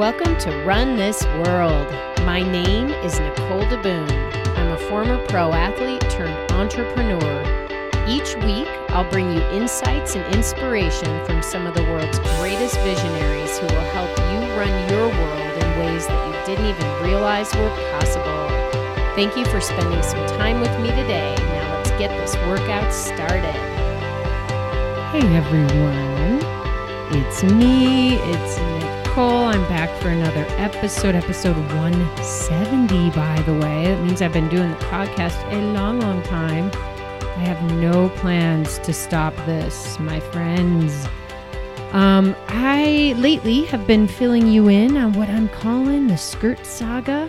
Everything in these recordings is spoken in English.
Welcome to Run This World. My name is Nicole DeBoom. I'm a former pro athlete turned entrepreneur. Each week, I'll bring you insights and inspiration from some of the world's greatest visionaries who will help you run your world in ways that you didn't even realize were possible. Thank you for spending some time with me today. Now let's get this workout started. Hey everyone, it's me, it's Nicole. I'm back for another episode, episode 170, by the way. That means I've been doing the podcast a long, long time. I have no plans to stop this, my friends. Um, I lately have been filling you in on what I'm calling the skirt saga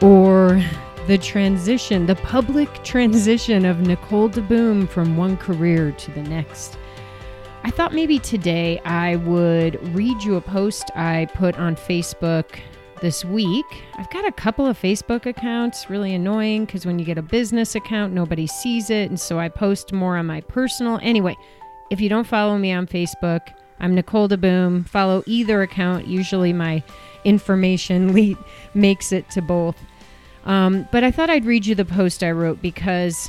or the transition, the public transition of Nicole DeBoom from one career to the next. I thought maybe today I would read you a post I put on Facebook this week. I've got a couple of Facebook accounts, really annoying because when you get a business account, nobody sees it. And so I post more on my personal. Anyway, if you don't follow me on Facebook, I'm Nicole DeBoom. Follow either account. Usually my information makes it to both. Um, but I thought I'd read you the post I wrote because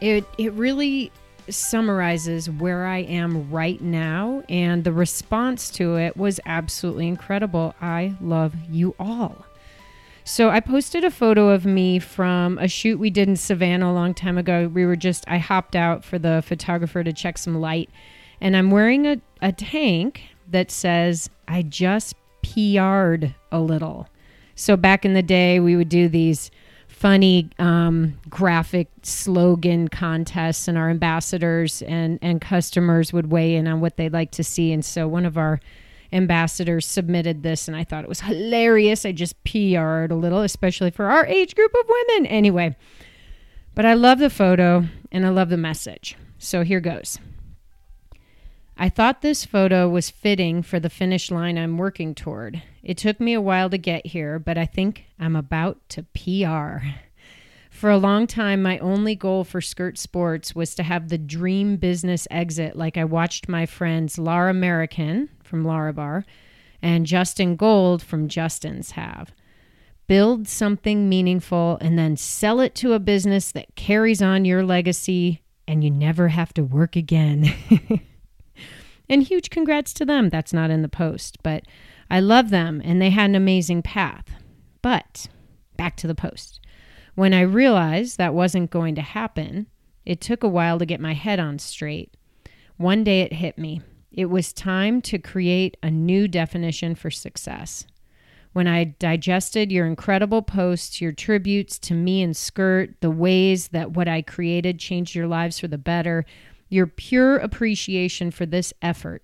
it it really summarizes where I am right now, and the response to it was absolutely incredible. I love you all. So I posted a photo of me from a shoot we did in Savannah a long time ago. We were just, I hopped out for the photographer to check some light, and I'm wearing a, a tank that says, I just PR'd a little. So back in the day, we would do these funny um, graphic slogan contests, and our ambassadors and, and customers would weigh in on what they'd like to see. And so one of our ambassadors submitted this, and I thought it was hilarious. I just PR'd a little, especially for our age group of women. Anyway, but I love the photo and I love the message. So here goes. I thought this photo was fitting for the finish line I'm working toward. It took me a while to get here, but I think I'm about to PR. For a long time, my only goal for Skirt Sports was to have the dream business exit, like I watched my friends Lara Merriken from Larabar and Justin Gold from Justin's have. Build something meaningful and then sell it to a business that carries on your legacy and you never have to work again. And huge congrats to them. That's not in the post, but I love them and they had an amazing path. But back to the post. When I realized that wasn't going to happen, it took a while to get my head on straight. One day it hit me. It was time to create a new definition for success. When I digested your incredible posts, your tributes to me and Skirt, the ways that what I created changed your lives for the better, your pure appreciation for this effort,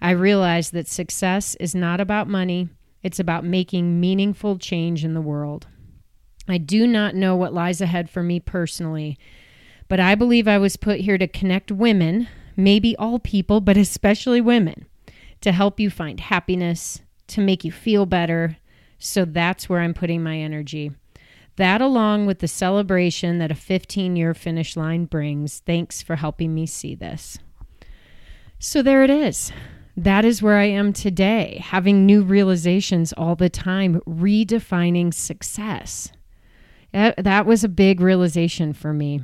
I realize that success is not about money, it's about making meaningful change in the world. I do not know what lies ahead for me personally, but I believe I was put here to connect women, maybe all people, but especially women, to help you find happiness, to make you feel better. So that's where I'm putting my energy. That, along with the celebration that a 15 year finish line brings, thanks for helping me see this. So, there it is. That is where I am today, having new realizations all the time, redefining success. That, was a big realization for me.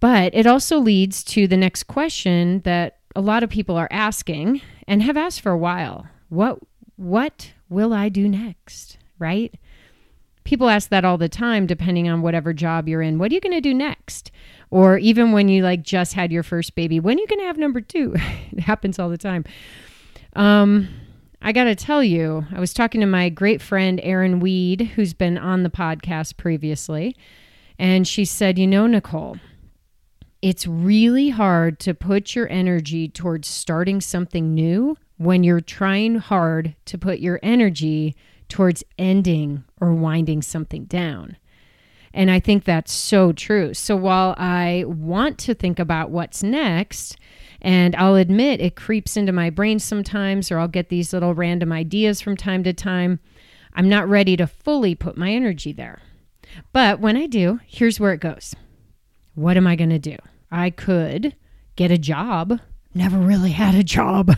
But it also leads to the next question that a lot of people are asking and have asked for a while. What what will I do next? Right? People ask that all the time depending on whatever job you're in. What are you going to do next? Or even when you like just had your first baby when are you going to have number two? It happens all the time. Um i gotta tell you i was talking to my great friend erin weed who's been on the podcast previously and she said you know nicole it's really hard to put your energy towards starting something new when you're trying hard to put your energy towards ending or winding something down. And I think that's so true. So while I want to think about what's next, and I'll admit it creeps into my brain sometimes, or I'll get these little random ideas from time to time, I'm not ready to fully put my energy there. But when I do, here's where it goes. What am I going to do? I could get a job. Never really had a job.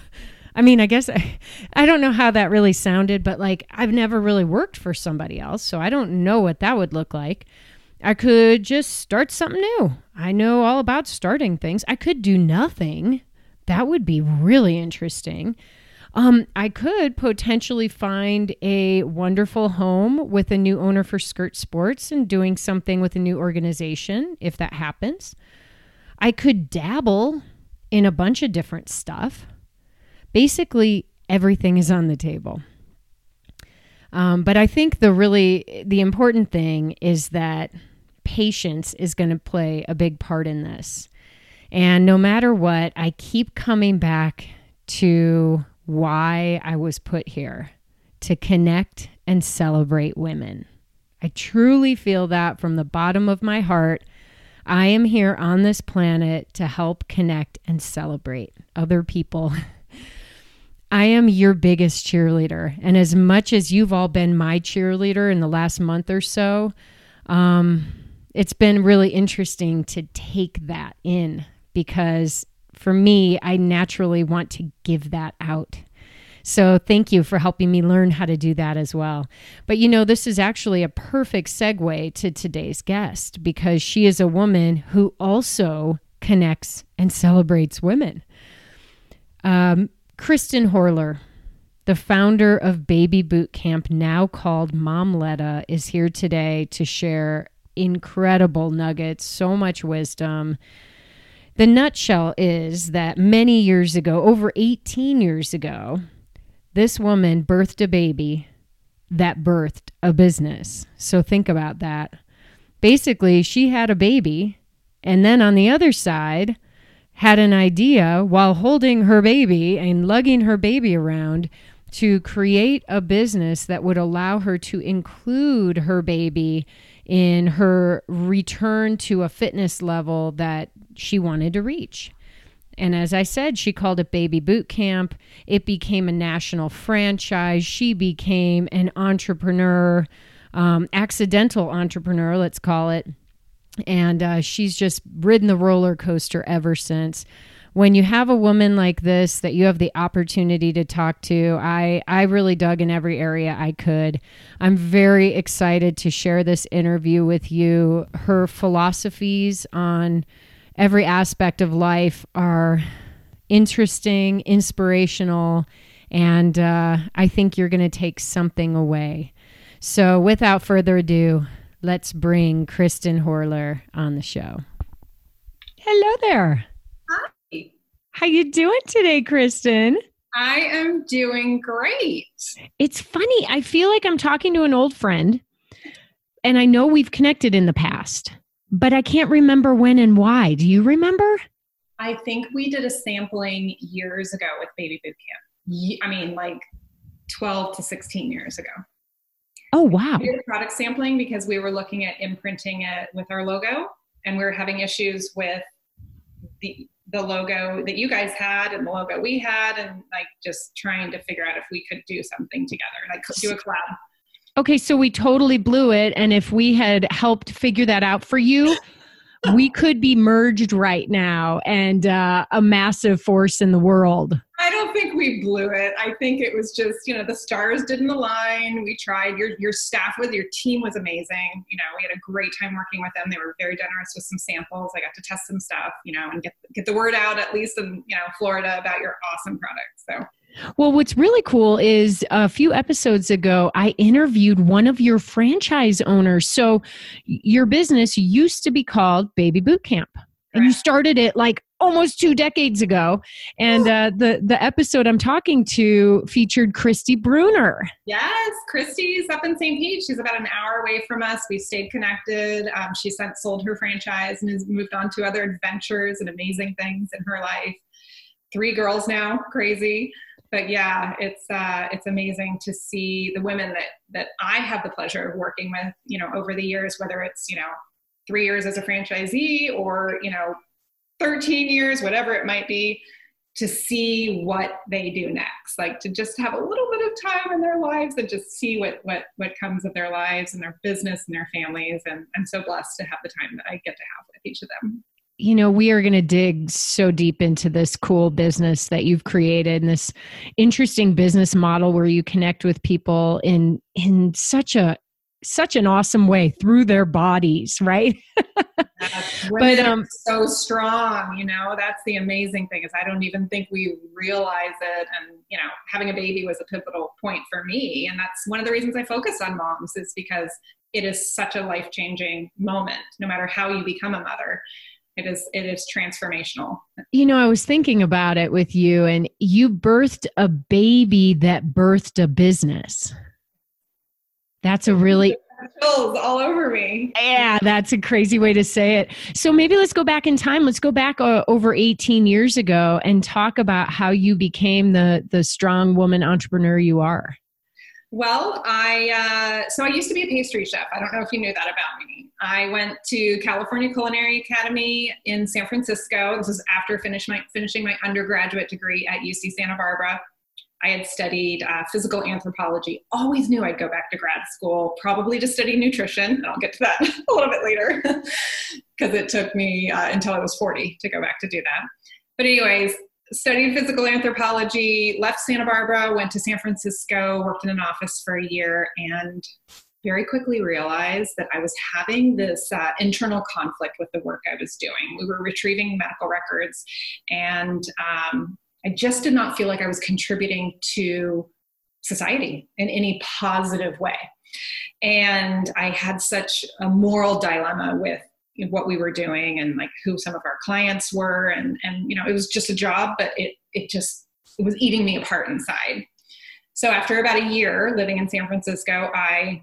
I mean, I guess I, I don't know how that really sounded, but like I've never really worked for somebody else, so I don't know what that would look like. I could just start something new. I know all about starting things. I could do nothing. That would be really interesting. Um, I could potentially find a wonderful home with a new owner for Skirt Sports and doing something with a new organization if that happens. I could dabble in a bunch of different stuff. Basically, everything is on the table. Um, but I think the really the important thing is that patience is going to play a big part in this. And no matter what, I keep coming back to why I was put here to connect and celebrate women. I truly feel that from the bottom of my heart. I am here on this planet to help connect and celebrate other people. I am your biggest cheerleader. And as much as you've all been my cheerleader in the last month or so, um, it's been really interesting to take that in because for me, I naturally want to give that out. So thank you for helping me learn how to do that as well. But you know, this is actually a perfect segue to today's guest because she is a woman who also connects and celebrates women. Um, Kristen Horler, the founder of Baby Boot Camp, now called Momletta, is here today to share incredible nuggets, so much wisdom the nutshell is that many years ago, over 18 years ago, this woman birthed a baby that birthed a business. So think about that. Basically, she had a baby, and then on the other side, had an idea while holding her baby and lugging her baby around to create a business that would allow her to include her baby in her return to a fitness level that she wanted to reach. And as I said, she called it Baby Boot Camp. It became a national franchise. She became an entrepreneur, um, accidental entrepreneur, let's call it. And uh, she's just ridden the roller coaster ever since when you have a woman like this that you have the opportunity to talk to, I, I really dug in every area I could. I'm very excited to share this interview with you. Her philosophies on every aspect of life are interesting, inspirational, and uh, I think you're going to take something away. So, without further ado, let's bring Kristen Horler on the show. Hello there. Hi. How you doing today, Kristen? I am doing great. It's funny. I feel like I'm talking to an old friend, and I know we've connected in the past, but I can't remember when and why. Do you remember? I think we did a sampling years ago with Baby Boot Camp. I mean, like 12 to 16 years ago. Oh, wow. We did product sampling because we were looking at imprinting it with our logo, and we were having issues with the the logo that you guys had and the logo we had and like just trying to figure out if we could do something together like do a collab okay so we totally blew it and if we had helped figure that out for you we could be merged right now and uh, a massive force in the world I don't think we blew it. I think it was just, you know, the stars didn't align. We tried. Your your staff with your team was amazing. You know, we had a great time working with them. They were very generous with some samples. I got to test some stuff, you know, and get get the word out at least in, you know, Florida about your awesome products. So well, what's really cool is a few episodes ago, I interviewed one of your franchise owners. So, your business used to be called Baby Boot Camp and you started it like almost two decades ago. And uh, the the episode i'm talking to featured christy bruner. Yes christy's up in st pete. She's about an hour away from us. We stayed connected. Um, she sent sold her franchise and has moved on to other adventures and amazing things in her life. Three girls now crazy. But yeah it's uh, it's amazing to see the women that that i have the pleasure of working with you know over the years whether it's you know three years as a franchisee or you know 13 years whatever it might be to see what they do next. Like to just have a little bit of time in their lives and just see what what what comes of their lives and their business and their families. And i'm so blessed to have the time that i get to have with each of them. You know, we are going to dig so deep into this cool business that you've created and this interesting business model where you connect with people in in such a such an awesome way through their bodies, right? but um so strong, you know, that's the amazing thing is I don't even think we realize it and you know, having a baby was a pivotal point for me and that's one of the reasons I focus on moms is because it is such a life-changing moment no matter how you become a mother. It is it is transformational. You know i was thinking about it with you and you birthed a baby that birthed a business that's a really chills all over me yeah that's a crazy way to say it so maybe let's go back in time let's go back uh, over 18 years ago and talk about how you became the the strong woman entrepreneur you are well, I uh, so I used to be a pastry chef. I don't know if you knew that about me. I went to California Culinary Academy in San Francisco. This was after finish my, finishing my undergraduate degree at UC Santa Barbara. I had studied uh, physical anthropology. Always knew I'd go back to grad school, probably to study nutrition. I'll get to that a little bit later because it took me uh, until I was 40 to go back to do that. But, anyways, studied physical anthropology, left Santa Barbara, went to San Francisco, worked in an office for a year, and very quickly realized that I was having this uh, internal conflict with the work I was doing. We were retrieving medical records, and um, I just did not feel like I was contributing to society in any positive way. And I had such a moral dilemma with what we were doing and like who some of our clients were. And and you know it was just a job but it it just it was eating me apart inside. So after about a year living in san francisco i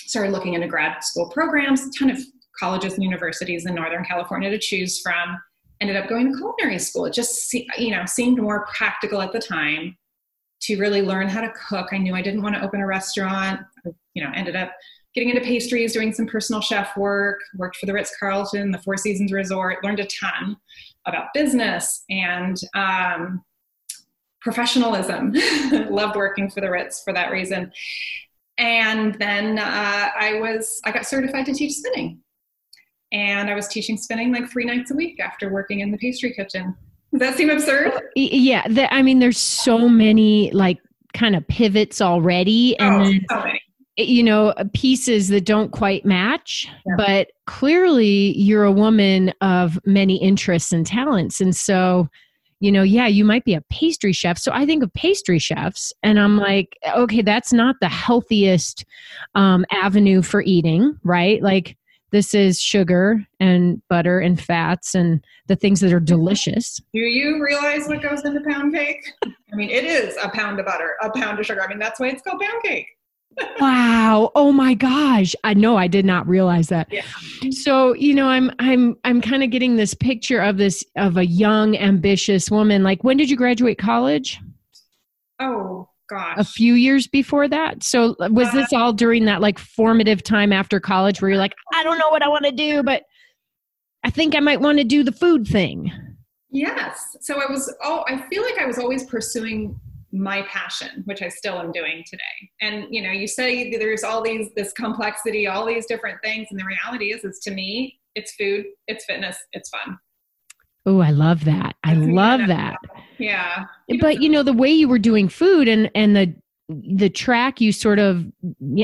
started looking into grad school programs a ton of colleges and universities in northern california to choose from ended up going to culinary school it just you know seemed more practical at the time to really learn how to cook i knew i didn't want to open a restaurant you know ended up getting into pastries, doing some personal chef work, worked for the Ritz Carlton, the Four Seasons Resort, learned a ton about business and um, professionalism. Loved working for the Ritz for that reason. And then uh, I was I got certified to teach spinning, and I was teaching spinning like three nights a week after working in the pastry kitchen. Does that seem absurd? Yeah, the, I mean, there's so many like kind of pivots already, and oh, then so you know pieces that don't quite match yeah. but clearly you're a woman of many interests and talents and so you know yeah you might be a pastry chef so i think of pastry chefs and i'm like okay that's not the healthiest um, avenue for eating right like this is sugar and butter and fats and the things that are delicious. Do you realize what goes into pound cake? I mean, it is a pound of butter, a pound of sugar. I mean, that's why it's called pound cake wow oh my gosh i know i did not realize that yeah. so you know i'm i'm i'm kind of getting this picture of this of a young ambitious woman like when did you graduate college oh gosh. A few years before that? So was uh, this all during that like formative time after college where you're like i don't know what i want to do but i think i might want to do the food thing. Yes. So i was oh i feel like i was always pursuing my passion which i still am doing today. And you know you say there's all these this complexity all these different things and the reality is is to me it's food it's fitness it's fun. Oh i love that. I love that yeah. But you know the way you were doing food and and the the track you sort of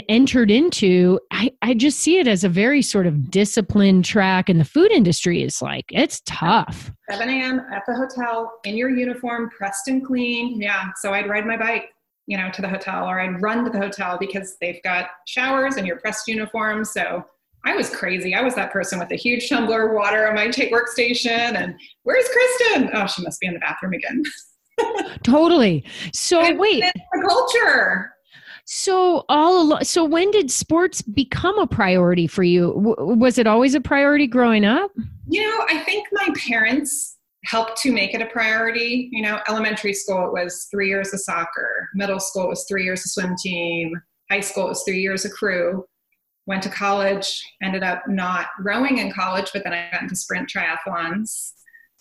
entered into I, I just see it as a very sort of disciplined track and the food industry is like it's tough. 7 a.m at the hotel in your uniform pressed and clean. Yeah so i'd ride my bike you know to the hotel or i'd run to the hotel because they've got showers and your pressed uniform so i was crazy i was that person with a huge tumbler of water on my take workstation and where's kristen oh she must be in the bathroom again totally. So it's wait, culture. So all along, so when did sports become a priority for you? W- was it always a priority growing up? You know, I think my parents helped to make it a priority. You know, elementary school it was three years of soccer, middle school it was three years of swim team, high school it was three years of crew. Went to college, ended up not rowing in college, but then I got into sprint triathlons.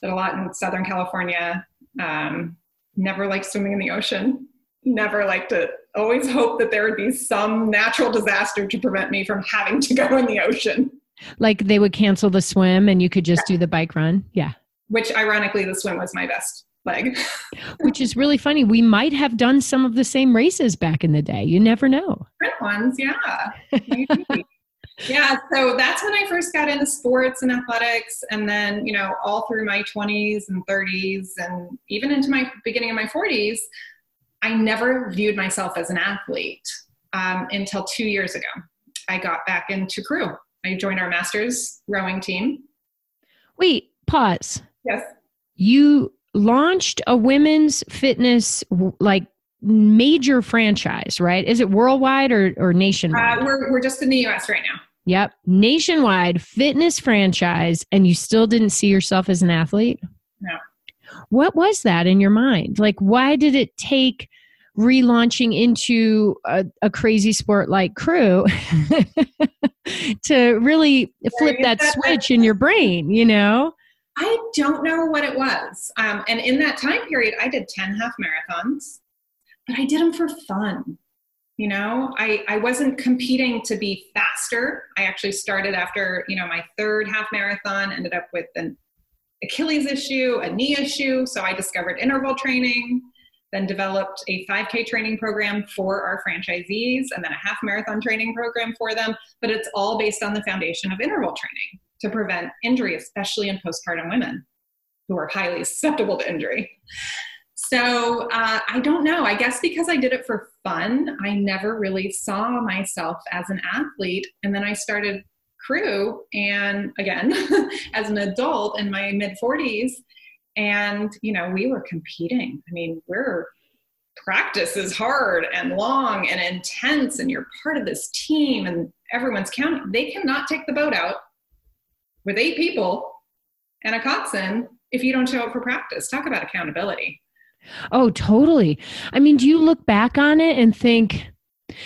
Did a lot in Southern California. Um, never liked swimming in the ocean never liked it always hoped that there would be some natural disaster to prevent me from having to go in the ocean Like they would cancel the swim and you could just do the bike run. Yeah. Which ironically, the swim was my best leg. Which is really funny. We might have done some of the same races back in the day. You never know. Print ones, yeah. yeah, so that's when I first got into sports and athletics. And then, you know, all through my 20s and 30s and even into my beginning of my 40s, I never viewed myself as an athlete um, until two years ago. I got back into crew. I joined our masters rowing team. Wait, pause. Yes. You launched a women's fitness like major franchise, right? Is it worldwide or, or nationwide? Uh, we're, we're just in the US right now. Yep. Nationwide fitness franchise, and you still didn't see yourself as an athlete? No. What was that in your mind? Like, why did it take relaunching into a, a crazy sport like crew to really flip that switch in your brain, you know? I don't know what it was. Um, and in that time period, I did 10 half marathons, but I did them for fun. You know, I, I wasn't competing to be faster. I actually started after, you know, my third half marathon, ended up with an Achilles issue, a knee issue. So I discovered interval training then developed a 5K training program for our franchisees, and then a half marathon training program for them. But it's all based on the foundation of interval training to prevent injury, especially in postpartum women who are highly susceptible to injury. So uh, I don't know. I guess because I did it for fun, I never really saw myself as an athlete. And then I started crew, and again, as an adult in my mid 40s, and you know we were competing i mean we're practice is hard and long and intense and you're part of this team and everyone's counting they cannot take the boat out with eight people and a coxswain if you don't show up for practice. Talk about accountability. Oh totally. I mean do you look back on it and think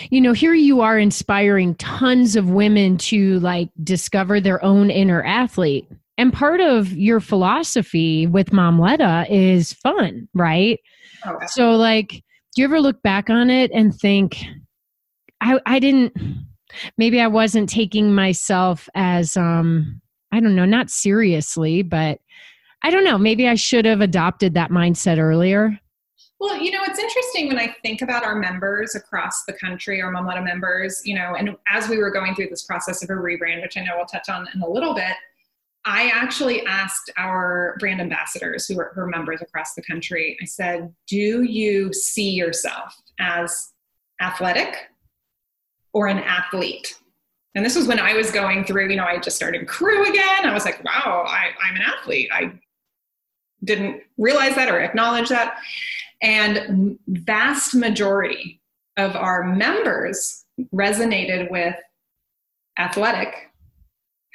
you know here you are inspiring tons of women to like discover their own inner athlete. And part of your philosophy with Momletta is fun, right? Oh, so, like, do you ever look back on it and think, I, I didn't, maybe I wasn't taking myself as, um, I don't know, not seriously, but I don't know, maybe I should have adopted that mindset earlier. Well, you know, it's interesting when I think about our members across the country, our Momletta members, you know, and as we were going through this process of a rebrand, which I know we'll touch on in a little bit, I actually asked our brand ambassadors who are, who are members across the country, I said, Do you see yourself as athletic or an athlete? And this was when I was going through, you know, I just started crew again. I was like, wow, I, I'm an athlete. I didn't realize that or acknowledge that. And vast majority of our members resonated with athletic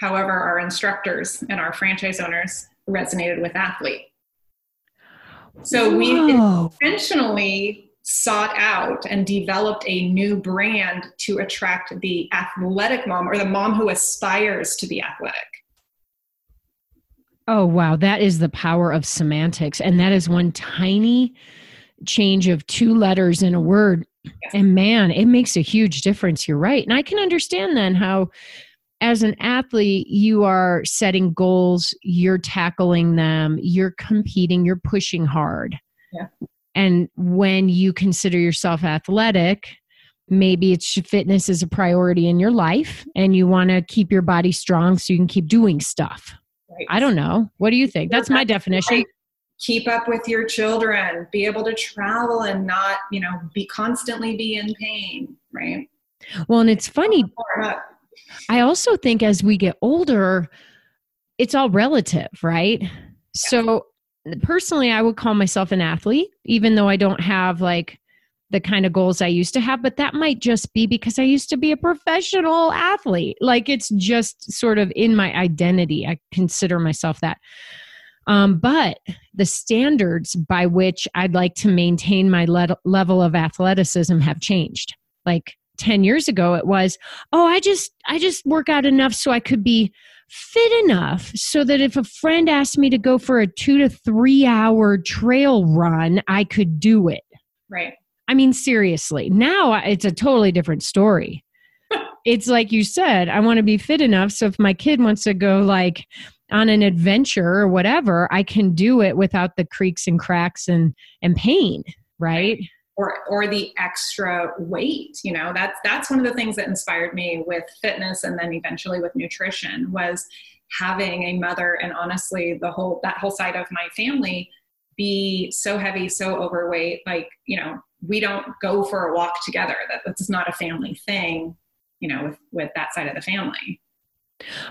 However, our instructors and our franchise owners resonated with athlete. So Whoa. we intentionally sought out and developed a new brand to attract the athletic mom or the mom who aspires to be athletic. Oh, wow. That is the power of semantics. And that is one tiny change of two letters in a word. And man, it makes a huge difference. You're right. And I can understand then how as an athlete, you are setting goals, you're tackling them, you're competing, you're pushing hard. Yeah. And when you consider yourself athletic, maybe it's fitness is a priority in your life and you want to keep your body strong so you can keep doing stuff. Right. I don't know. What do you think? That's my definition. Keep up with your children, be able to travel and not, you know, be constantly be in pain, right? Well, and it's funny. I also think as we get older, it's all relative, right? So personally, I would call myself an athlete, even though I don't have like the kind of goals I used to have, but that might just be because I used to be a professional athlete. Like it's just sort of in my identity. I consider myself that. Um, but the standards by which I'd like to maintain my le- level of athleticism have changed. Like 10 years ago it was oh i just i just work out enough so i could be fit enough so that if a friend asked me to go for a two to three hour trail run i could do it right i mean seriously now it's a totally different story it's like you said, I want to be fit enough. So if my kid wants to go like on an adventure or whatever, I can do it without the creaks and cracks and and pain, right? Or or the extra weight. You know, that's that's one of the things that inspired me with fitness and then eventually with nutrition was having a mother and honestly the whole that whole side of my family be so heavy, so overweight, like, you know, we don't go for a walk together. That that's not a family thing, you know, with, with that side of the family.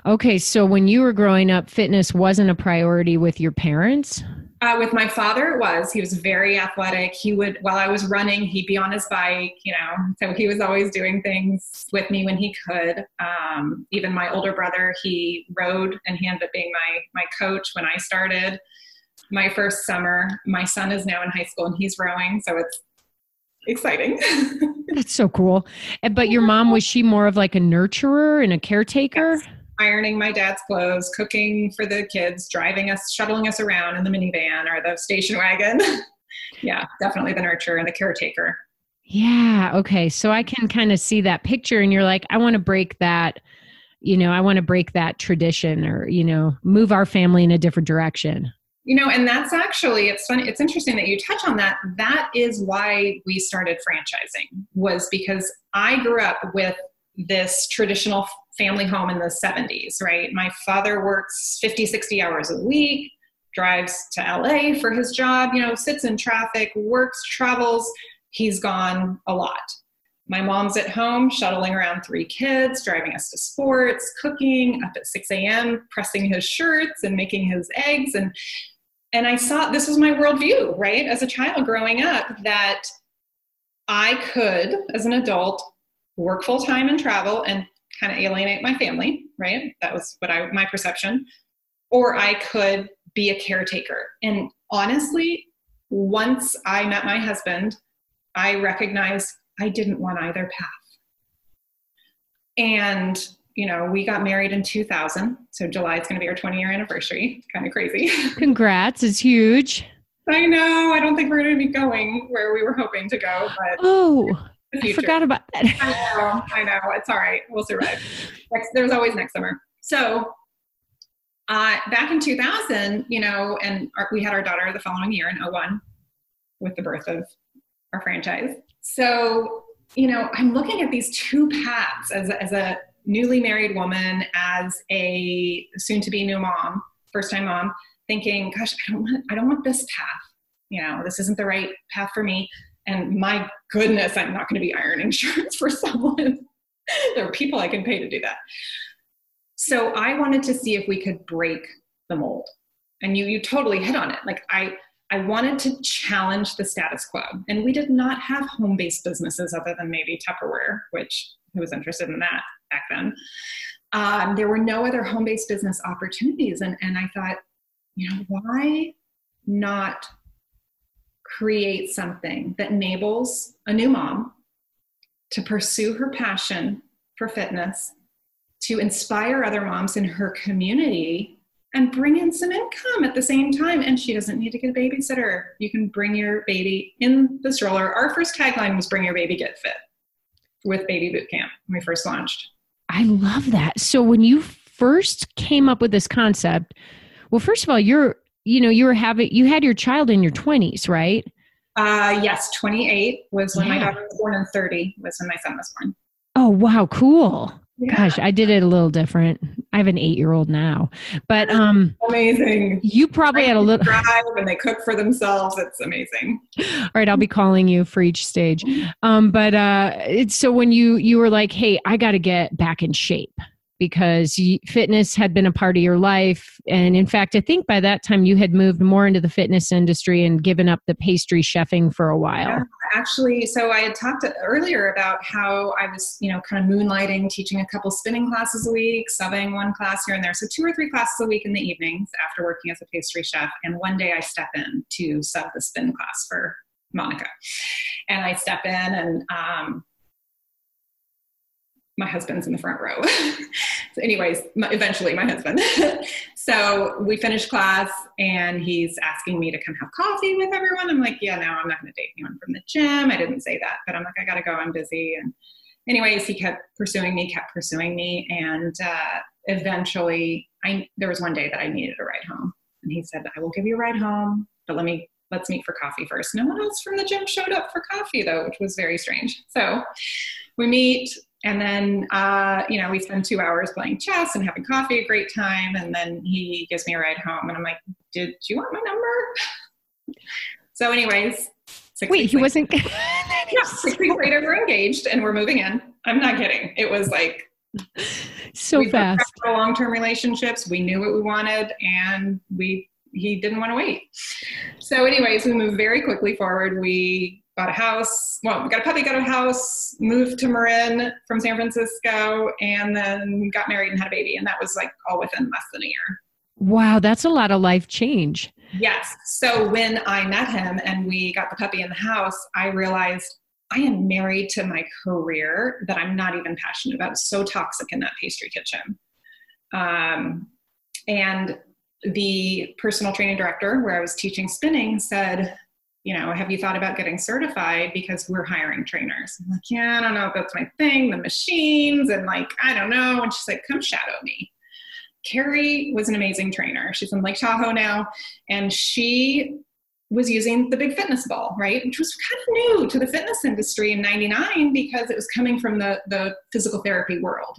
Okay, so when you were growing up, fitness wasn't a priority with your parents? Uh, with my father, it was. He was very athletic. He would, while I was running, he'd be on his bike, you know, so he was always doing things with me when he could. Um, even my older brother, he rode and he ended up being my, my coach when I started my first summer. My son is now in high school and he's rowing, so it's exciting. That's so cool. But your mom was she more of like a nurturer and a caretaker? Yes. Ironing my dad's clothes, cooking for the kids, driving us, shuttling us around in the minivan or the station wagon. yeah, definitely the nurturer and the caretaker. Yeah. Okay. So I can kind of see that picture, and you're like, I want to break that. You know, I want to break that tradition, or you know, move our family in a different direction. You know, and that's actually it's funny. It's interesting that you touch on that. That is why we started franchising was because I grew up with this traditional family home in the 70s, right? My father works 50, 60 hours a week, drives to LA for his job, you know, sits in traffic, works, travels. He's gone a lot. My mom's at home, shuttling around three kids, driving us to sports, cooking, up at 6 a.m., pressing his shirts and making his eggs. And and I saw this was my worldview, right? As a child growing up, that I could, as an adult, work full time and travel and kind of alienate my family, right? That was what I my perception. Or I could be a caretaker. And honestly, once I met my husband, I recognized I didn't want either path. And you know, we got married in 2000. So July is going to be our 20 year anniversary. Kind of crazy. Congrats. It's huge. I know. I don't think we're going to be going where we were hoping to go, but. Oh, I forgot about that. I know. I know. It's all right. We'll survive. Next, there's always next summer. So uh, back in 2000, you know, and our, we had our daughter the following year in 01 with the birth of our franchise. So, you know, I'm looking at these two paths as, as a newly married woman as a soon to be new mom, first time mom, thinking, gosh, I don't want I don't want this path. You know, this isn't the right path for me. And my goodness, I'm not going to be ironing shirts for someone. there are people I can pay to do that. So I wanted to see if we could break the mold. And you you totally hit on it. Like I I wanted to challenge the status quo. And we did not have home-based businesses other than maybe Tupperware, which who was interested in that back then. Um, there were no other home based business opportunities. And, and I thought, you know, why not create something that enables a new mom to pursue her passion for fitness, to inspire other moms in her community, and bring in some income at the same time. And she doesn't need to get a babysitter. You can bring your baby in the stroller. Our first tagline was Bring Your Baby Get Fit with Baby Boot Camp when we first launched. I love that. So when you first came up with this concept, well, first of all, you're you know you were having you had your child in your 20s, right? Uh, yes, 28 was when yeah. my daughter was born, and 30 was when my son was born. Oh wow, cool. Yeah. Gosh, I did it a little different. I have an eight-year-old now, but um, amazing. You probably had a little drive and they cook for themselves. It's amazing. All right, I'll be calling you for each stage. Um, but uh, it's so when you you were like, hey, I got to get back in shape because fitness had been a part of your life. And in fact, I think by that time you had moved more into the fitness industry and given up the pastry chefing for a while. Yeah, actually, so I had talked earlier about how I was, you know, kind of moonlighting, teaching a couple spinning classes a week, subbing one class here and there. So two or three classes a week in the evenings after working as a pastry chef. And one day I step in to sub the spin class for Monica. And I step in and um, my husband's in the front row. so anyways, my, eventually my husband. so we finished class and he's asking me to come have coffee with everyone. I'm like, yeah, no, I'm not going to date anyone from the gym. I didn't say that, but I'm like, I got to go. I'm busy. And anyways, he kept pursuing me, kept pursuing me, and uh, eventually, I there was one day that I needed a ride home, and he said, "I will give you a ride home, but let me let's meet for coffee first. No one else from the gym showed up for coffee though, which was very strange. So we meet, and then uh, you know we spend two hours playing chess and having coffee, a great time, and then he gives me a ride home, and I'm like, "Did you want my number?" so, anyways, Wait, he wasn't. yeah, six weeks later, we're engaged and we're moving in. I'm not kidding. It was like so fast. Long term relationships. We knew what we wanted, and we he didn't want to wait. So, anyways, we moved very quickly forward. We bought a house. Well, we got a puppy, got a house, moved to Marin from San Francisco, and then got married and had a baby. And that was like all within less than a year. Wow, that's a lot of life change. Yes. So when I met him and we got the puppy in the house, I realized I am married to my career that I'm not even passionate about. It's so toxic in that pastry kitchen. Um, and the personal training director, where I was teaching spinning, said, you know, have you thought about getting certified because we're hiring trainers? I'm like, yeah, I don't know if that's my thing, the machines, and like, I don't know. And she's like, come shadow me. Carrie was an amazing trainer. She's in Lake Tahoe now, and she was using the big fitness ball, right? Which was kind of new to the fitness industry in 99 because it was coming from the, the physical therapy world.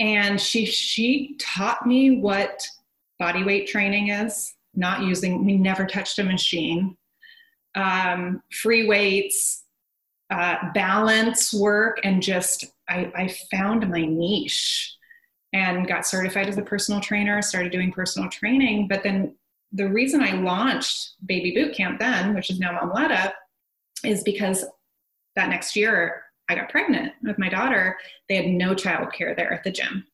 And she she taught me what body weight training is, not using, we never touched a machine. Um, free weights, uh, balance work, and just I, I found my niche and got certified as a personal trainer, started doing personal training. But then the reason I launched Baby Boot Camp then, which is now Momletta, is because that next year I got pregnant with my daughter. They had no childcare there at the gym.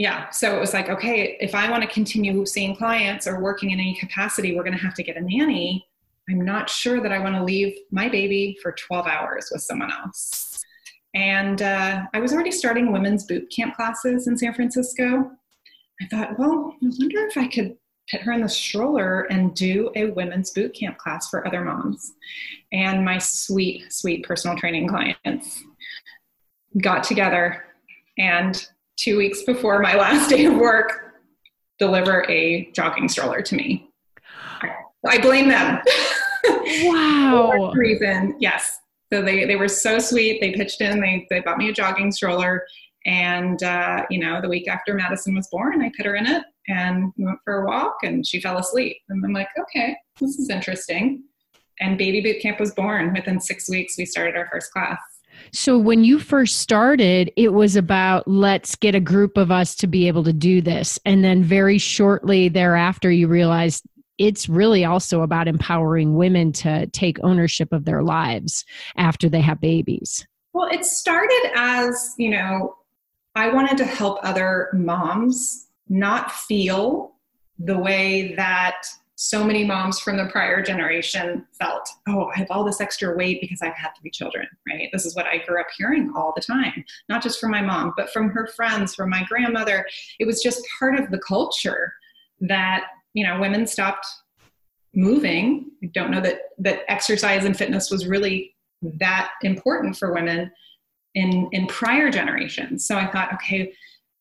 Yeah, so it was like, okay, if I want to continue seeing clients or working in any capacity, we're going to have to get a nanny. I'm not sure that I want to leave my baby for 12 hours with someone else. And uh, I was already starting women's boot camp classes in San Francisco. I thought, well, I wonder if I could put her in the stroller and do a women's boot camp class for other moms. And my sweet, sweet personal training clients got together and two weeks before my last day of work deliver a jogging stroller to me. I blame them. Wow. reason, yes. So they, they were so sweet. They pitched in, they, they bought me a jogging stroller. And, uh, you know, the week after Madison was born, I put her in it and we went for a walk and she fell asleep. And I'm like, okay, this is interesting. And Baby Boot Camp was born. Within six weeks, we started our first class. So when you first started, it was about let's get a group of us to be able to do this. And then very shortly thereafter, you realized it's really also about empowering women to take ownership of their lives after they have babies. Well, it started as, you know, I wanted to help other moms not feel the way that so many moms from the prior generation felt oh i have all this extra weight because i've had three children right? This is what i grew up hearing all the time not just from my mom but from her friends from my grandmother. It was just part of the culture that you know women stopped moving. I don't know that that exercise and fitness was really that important for women in in prior generations. So i thought okay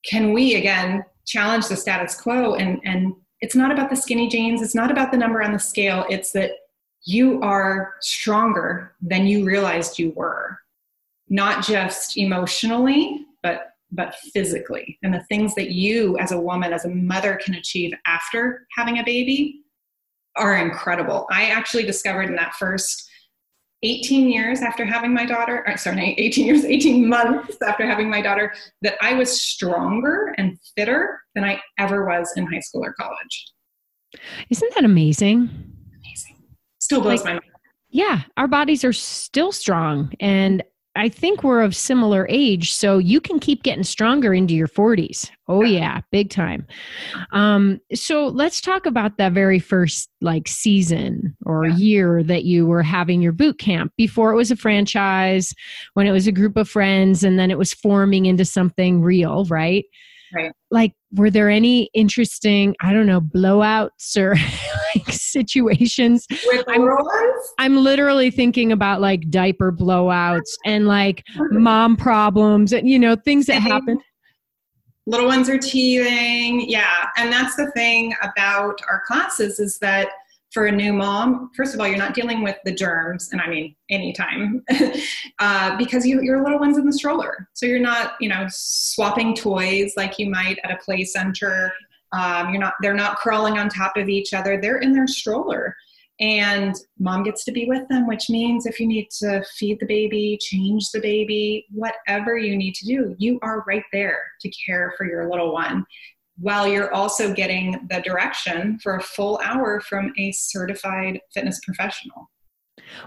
can we again challenge the status quo and and it's not about the skinny jeans it's not about the number on the scale it's that you are stronger than you realized you were. Not just emotionally but but physically. And the things that you as a woman as a mother can achieve after having a baby are incredible. I actually discovered in that first 18 years after having my daughter, sorry, 18 years, 18 months after having my daughter, that I was stronger and fitter than I ever was in high school or college. Isn't that amazing? Amazing. Still blows like, my mind. Yeah, our bodies are still strong. And I think we're of similar age, so you can keep getting stronger into your 40s. Oh yeah, big time. Um, so let's talk about that very first like season or yeah. year that you were having your boot camp before it was a franchise, when it was a group of friends, and then it was forming into something real, right? Right. Like, were there any interesting, I don't know, blowouts or like situations? With I'm, ones? I'm literally thinking about like diaper blowouts and like mom problems and, you know, things that happen. Little ones are teething. Yeah. And that's the thing about our classes is that for a new mom, first of all, you're not dealing with the germs, and I mean anytime, uh, because you, your little one's in the stroller. So you're not, you know, swapping toys like you might at a play center. Um, you're not, they're not crawling on top of each other. They're in their stroller. And mom gets to be with them, which means if you need to feed the baby, change the baby, whatever you need to do, you are right there to care for your little one while you're also getting the direction for a full hour from a certified fitness professional.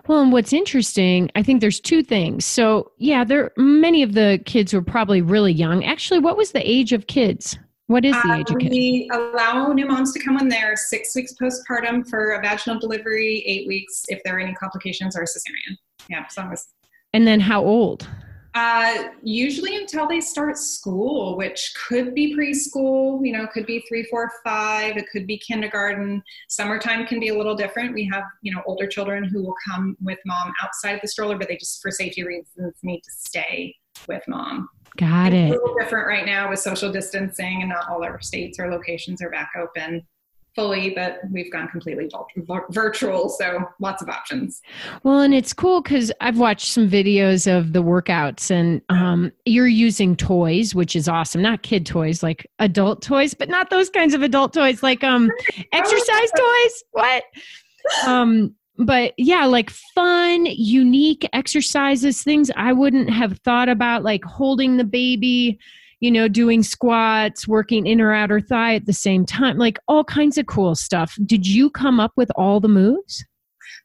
Well, and what's interesting, I think there's two things. So, yeah, there many of the kids were probably really young. Actually, what was the age of kids? What is the uh, age of kids? We allow new moms to come when they're six weeks postpartum for a vaginal delivery, eight weeks if there are any complications or a cesarean. Yeah, so I was. And then how old? Uh, usually until they start school, which could be preschool, you know, could be three, four, five, it could be kindergarten. Summertime can be a little different. We have, you know, older children who will come with mom outside the stroller, but they just, for safety reasons, need to stay with mom. Got it. A little different right now with social distancing, and not all our states or locations are back open fully, but we've gone completely virtual. So lots of options. Well, and it's cool because I've watched some videos of the workouts and um, you're using toys, which is awesome. Not kid toys, like adult toys, but not those kinds of adult toys, like um, exercise toys. What? Um, but yeah, like fun, unique exercises, things I wouldn't have thought about, like holding the baby you know, doing squats, working inner or outer thigh at the same time, like all kinds of cool stuff. Did you come up with all the moves?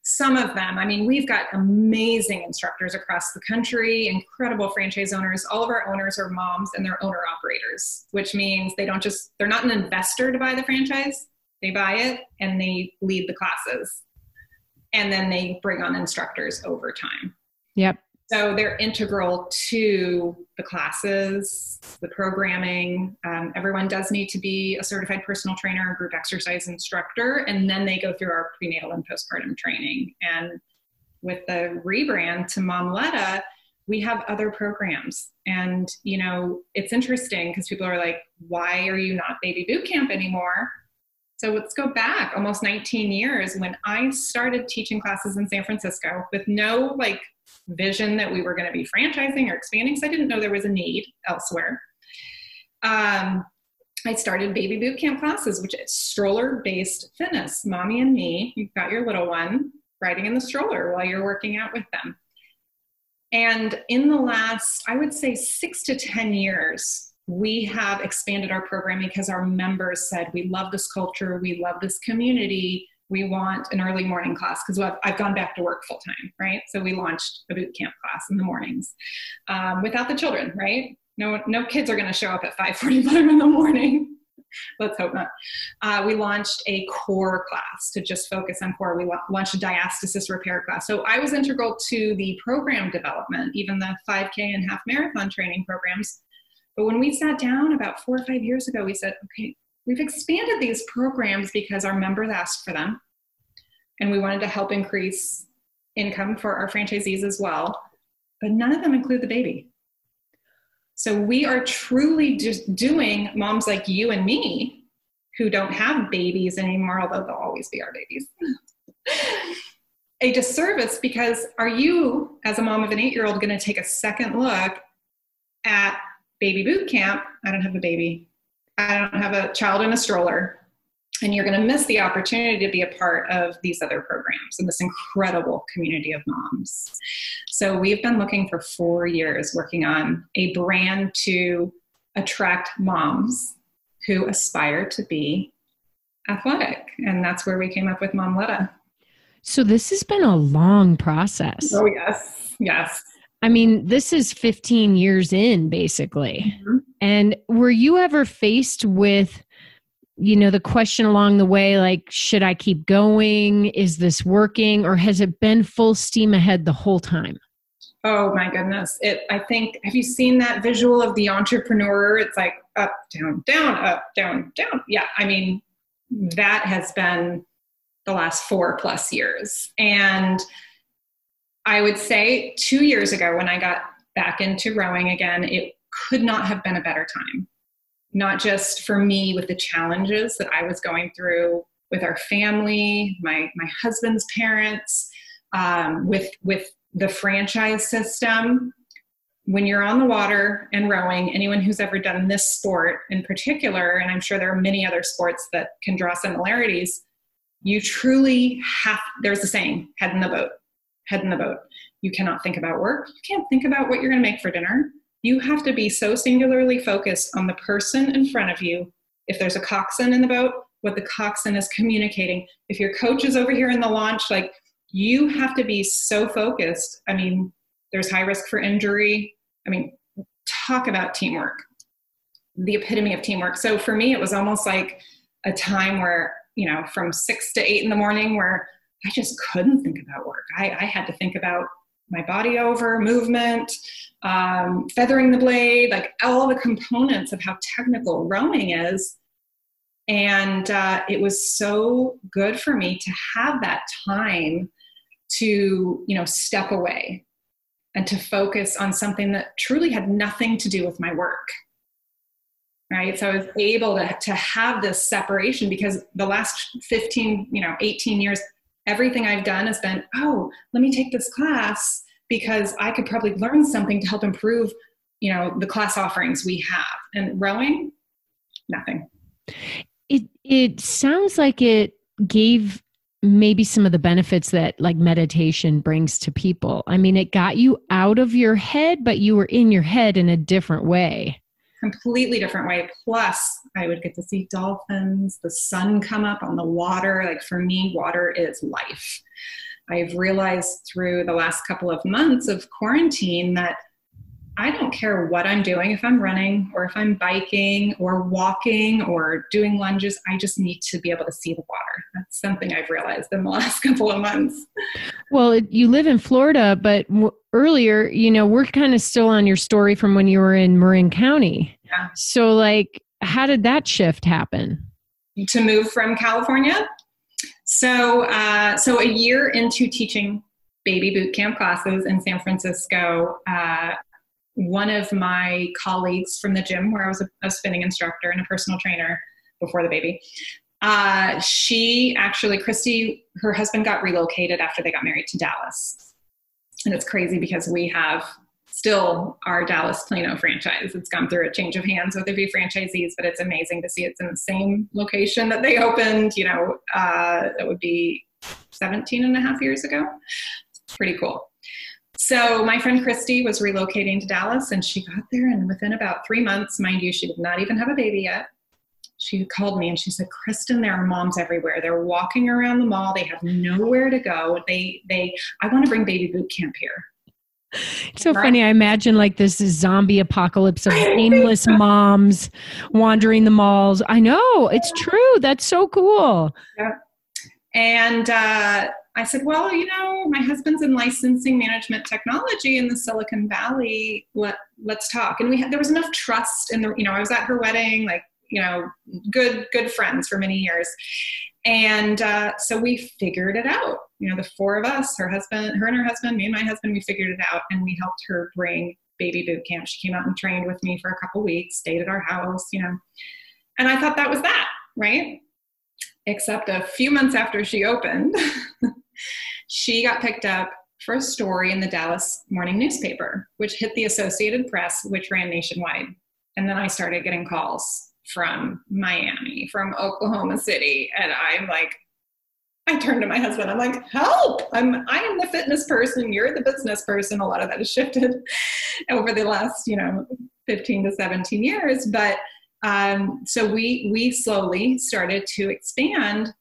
Some of them. I mean, we've got amazing instructors across the country, incredible franchise owners. All of our owners are moms and they're owner operators, which means they don't just, they're not an investor to buy the franchise. They buy it and they lead the classes. And then they bring on instructors over time. Yep. So they're integral to the classes, the programming. Um, everyone does need to be a certified personal trainer, group exercise instructor, and then they go through our prenatal and postpartum training. And with the rebrand to Momletta, we have other programs. And, you know, it's interesting because people are like, why are you not baby boot camp anymore? So let's go back almost 19 years when I started teaching classes in San Francisco with no like vision that we were going to be franchising or expanding. So I didn't know there was a need elsewhere. Um, I started baby boot camp classes, which is stroller based fitness. Mommy and me, you've got your little one riding in the stroller while you're working out with them. And in the last, I would say, six to 10 years, we have expanded our program because our members said, We love this culture, we love this community we want an early morning class because I've, gone back to work full time, right? So we launched a boot camp class in the mornings um, without the children, right? No, no kids are going to show up at 5:45 in the morning. Let's hope not. Uh, we launched a core class to just focus on core. We launched a diastasis repair class. So I was integral to the program development, even the 5K and half marathon training programs. But when we sat down about four or five years ago, we said, okay, We've expanded these programs because our members asked for them, and we wanted to help increase income for our franchisees as well. But none of them include the baby. So we are truly just doing moms like you and me who don't have babies anymore, although they'll always be our babies. a disservice because are you, as a mom of an eight year old, going to take a second look at baby boot camp? I don't have a baby. I don't have a child in a stroller, and you're going to miss the opportunity to be a part of these other programs and this incredible community of moms. So we've been looking for four years working on a brand to attract moms who aspire to be athletic. And that's where we came up with Momletta. So this has been a long process. Oh, yes. Yes. I mean, this is 15 years in, basically. Mm-hmm. And were you ever faced with, you know, the question along the way, like, should I keep going? Is this working? Or has it been full steam ahead the whole time? Oh my goodness. It I think have you seen that visual of the entrepreneur? It's like up, down, down, up, down, down. Yeah, I mean, that has been the last four plus years. And I would say two years ago when I got back into rowing again, it could not have been a better time. Not just for me with the challenges that I was going through with our family, my my husband's parents, um, with with the franchise system. When you're on the water and rowing, anyone who's ever done this sport in particular, and I'm sure there are many other sports that can draw similarities, you truly have. There's a saying: "Head in the boat." Head in the boat. You cannot think about work. You can't think about what you're going to make for dinner. You have to be so singularly focused on the person in front of you. If there's a coxswain in the boat, what the coxswain is communicating. If your coach is over here in the launch, like you have to be so focused. I mean, there's high risk for injury. I mean, talk about teamwork, the epitome of teamwork. So for me, it was almost like a time where, you know, from six to eight in the morning where I just couldn't think about work. I, I had to think about my body over, movement, um, feathering the blade, like all the components of how technical rowing is. And uh, it was so good for me to have that time to you know step away and to focus on something that truly had nothing to do with my work. Right? So i was able to, to have this separation because the last 15 you know 18 years everything i've done has been oh let me take this class because i could probably learn something to help improve you know the class offerings we have and rowing nothing it it sounds like it gave maybe some of the benefits that like meditation brings to people. I mean, it got you out of your head, but you were in your head in a different way. Completely different way. Plus, I would get to see dolphins, the sun come up on the water. Like for me, water is life. I've realized through the last couple of months of quarantine that I don't care what I'm doing, if I'm running or if I'm biking or walking or doing lunges, I just need to be able to see the water. That's something I've realized in the last couple of months. Well, you live in Florida, but w- earlier, you know, we're kind of still on your story from when you were in Marin County. Yeah. So, like, how did that shift happen? To move from California? So, uh, so a year into teaching baby boot camp classes in San Francisco, uh, one of my colleagues from the gym where I was a, a spinning instructor and a personal trainer before the baby. Uh, she actually, Christy, her husband got relocated after they got married to Dallas. And it's crazy because we have still our Dallas Plano franchise. It's gone through a change of hands with a few franchisees, but it's amazing to see it's in the same location that they opened, you know, uh, that would be 17 and a half years ago. It's pretty cool. So my friend Christy was relocating to Dallas and she got there and within about three months, mind you, she did not even have a baby yet. She called me and she said, Kristen, there are moms everywhere. They're walking around the mall. They have nowhere to go. They, they, I want to bring baby boot camp here. It's so right. funny. I imagine like this is zombie apocalypse of aimless moms wandering the malls. I know it's true. That's so cool. Yeah. And uh, I said, well, you know, my husband's in licensing management technology in the Silicon Valley. Let let's talk. And we had there was enough trust in the, you know, I was at her wedding, like, you know, good good friends for many years. And uh, so we figured it out. You know, the four of us, her husband, her and her husband, me and my husband, we figured it out, and we helped her bring baby boot camp. She came out and trained with me for a couple weeks, stayed at our house, you know. And I thought that was that, right? Except a few months after she opened, she got picked up for a story in the Dallas morning newspaper, which hit the Associated Press, which ran nationwide. And then I started getting calls from Miami, from Oklahoma City, and I'm like, I turned to my husband. I'm like, help! I'm I am the fitness person. You're the business person. A lot of that has shifted over the last, you know, 15 to 17 years. But um, so we we slowly started to expand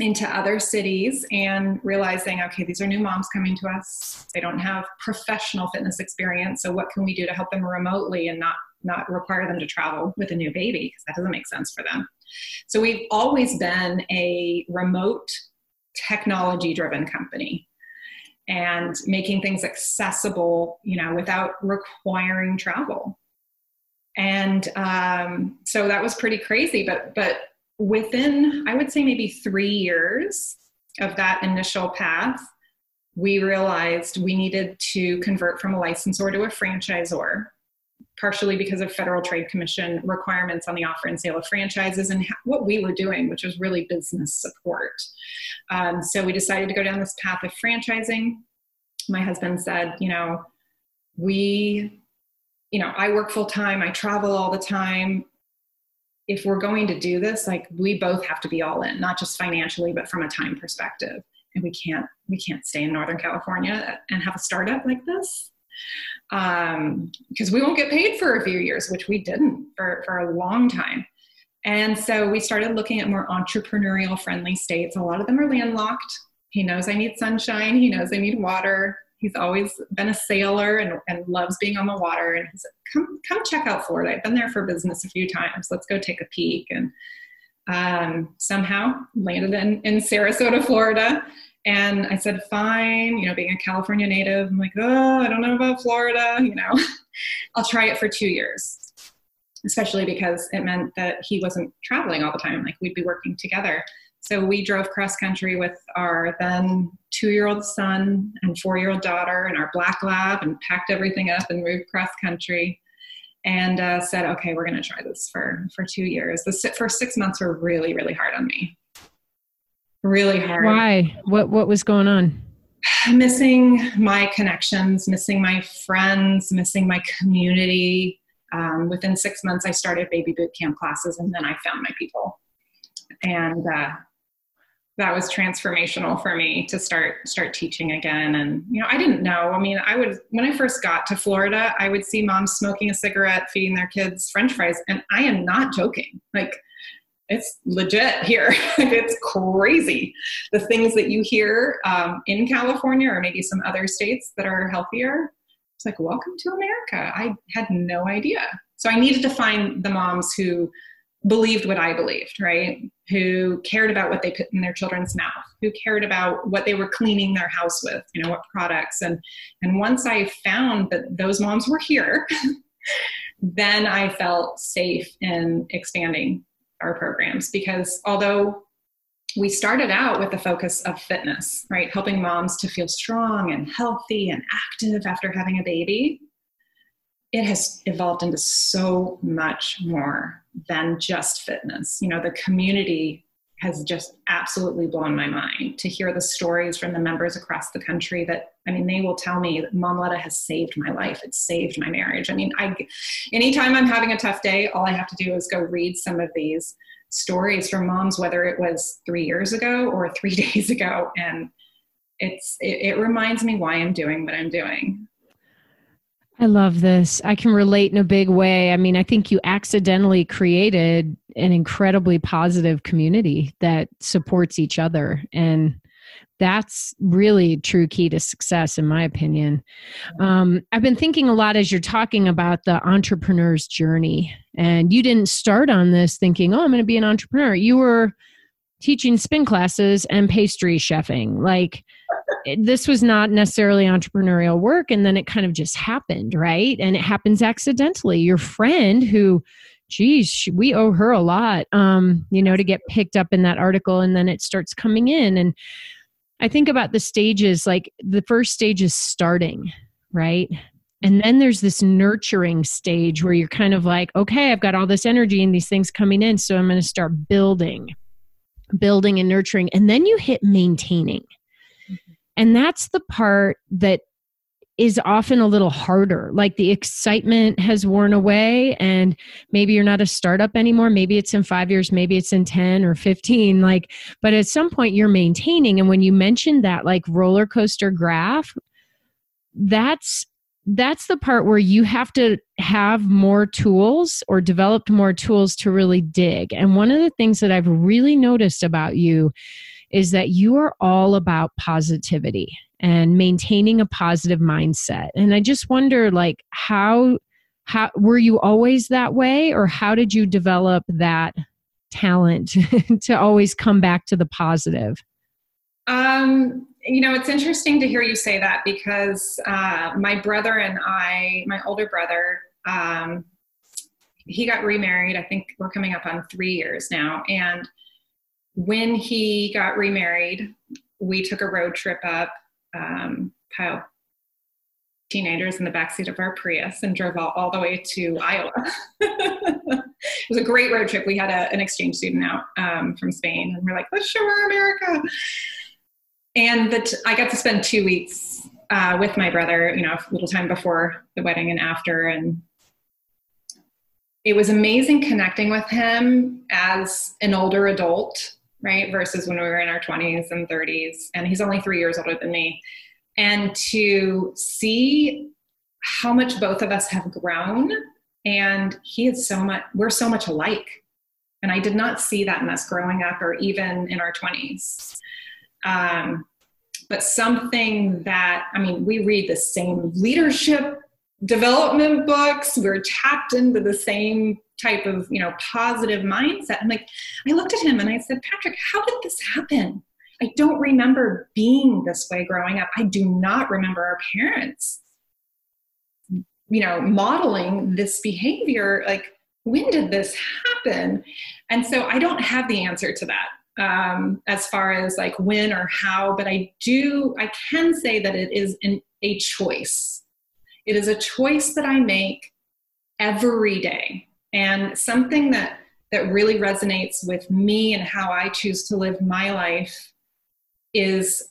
into other cities and realizing, okay, these are new moms coming to us. They don't have professional fitness experience. So what can we do to help them remotely and not not require them to travel with a new baby because that doesn't make sense for them. So we've always been a remote technology driven company. and making things accessible, you know, without requiring travel. And um, so that was pretty crazy. But but within, I would say maybe three years of that initial path, we realized we needed to convert from a licensor to a franchisor partially because of Federal Trade Commission requirements on the offer and sale of franchises and what we were doing, which was really business support. Um, so we decided to go down this path of franchising. My husband said, you know, we, you know, I work full time, I travel all the time. If we're going to do this, like we both have to be all in, not just financially, but from a time perspective. And we can't we can't stay in Northern California and have a startup like this um, because we won't get paid for a few years, which we didn't for, for a long time. And so we started looking at more entrepreneurial friendly states. A lot of them are landlocked. He knows I need sunshine, he knows I need water. He's always been a sailor and, and loves being on the water. And he said, come, come check out Florida. I've been there for business a few times. Let's go take a peek. And um, somehow landed in, in Sarasota, Florida. And I said, fine, you know, being a California native, I'm like, oh, I don't know about Florida, you know, I'll try it for two years, especially because it meant that he wasn't traveling all the time. Like we'd be working together. So we drove cross country with our then two year old son and four year old daughter and our black lab and packed everything up and moved cross country and uh, said, okay, we're going to try this for, for two years. The first six months were really, really hard on me really hard. Why? What what was going on? Missing my connections, missing my friends, missing my community. Um, within six months, I started baby boot camp classes, and then I found my people, and uh, that was transformational for me to start start teaching again. And you know, I didn't know. I mean, I would when I first got to Florida, I would see moms smoking a cigarette, feeding their kids French fries, and I am not joking. Like it's legit here. it's crazy. The things that you hear um, in California or maybe some other states that are healthier. It's like, welcome to America. I had no idea. So I needed to find the moms who believed what I believed, right? Who cared about what they put in their children's mouth, who cared about what they were cleaning their house with, you know, what products. And and once I found that those moms were here, then I felt safe in expanding our programs because although we started out with the focus of fitness, right? Helping moms to feel strong and healthy and active after having a baby. It has evolved into so much more than just fitness. You know, the community has just absolutely blown my mind to hear the stories from the members across the country that i mean they will tell me that momletta has saved my life. It's saved my marriage. I mean i anytime i'm having a tough day all i have to do is go read some of these stories from moms whether it was three years ago or three days ago and it's it, it reminds me why i'm doing what i'm doing I love this. I can relate in a big way. I mean, I think you accidentally created an incredibly positive community that supports each other. And that's really true key to success, in my opinion. Um, I've been thinking a lot as you're talking about the entrepreneur's journey. And you didn't start on this thinking, oh, I'm going to be an entrepreneur. You were teaching spin classes and pastry chefing. Like, this was not necessarily entrepreneurial work and then it kind of just happened right? And it happens accidentally. Your friend who geez we owe her a lot um you know to get picked up in that article and then it starts coming in. And i think about the stages like the first stage is starting right? And then there's this nurturing stage where you're kind of like okay i've got all this energy and these things coming in so i'm going to start building building and nurturing. And then you hit maintaining and that's the part that is often a little harder. Like the excitement has worn away, and maybe you're not a startup anymore. Maybe it's in five years, maybe it's in 10 or 15. Like, but at some point you're maintaining. And when you mentioned that like roller coaster graph, that's that's the part where you have to have more tools or developed more tools to really dig. And one of the things that I've really noticed about you is that you are all about positivity and maintaining a positive mindset. And I just wonder like how how were you always that way or how did you develop that talent to always come back to the positive? Um you know, it's interesting to hear you say that because uh, my brother and I, my older brother, um, he got remarried. I think we're coming up on three years now. And when he got remarried, we took a road trip up, um, teenagers in the backseat of our Prius and drove all, all the way to Iowa. it was a great road trip. We had a, an exchange student out um, from Spain, and we're like, let's show her America. And that I got to spend two weeks uh, with my brother, you know, a little time before the wedding and after, and it was amazing connecting with him as an older adult, right? Versus when we were in our 20s and 30s. And he's only three years older than me. And to see how much both of us have grown. And he is so much, we're so much alike. And I did not see that in us growing up or even in our 20s. Um, but something that, I mean, we read the same leadership development books. We're tapped into the same type of, you know, positive mindset. And like, I looked at him and I said, Patrick, how did this happen? I don't remember being this way growing up. I do not remember our parents, you know, modeling this behavior. Like, when did this happen? And so I don't have the answer to that um, as far as like when or how, but I do, I can say that it is an, a choice it is a choice that I make every day. And something that, that really resonates with me and how I choose to live my life is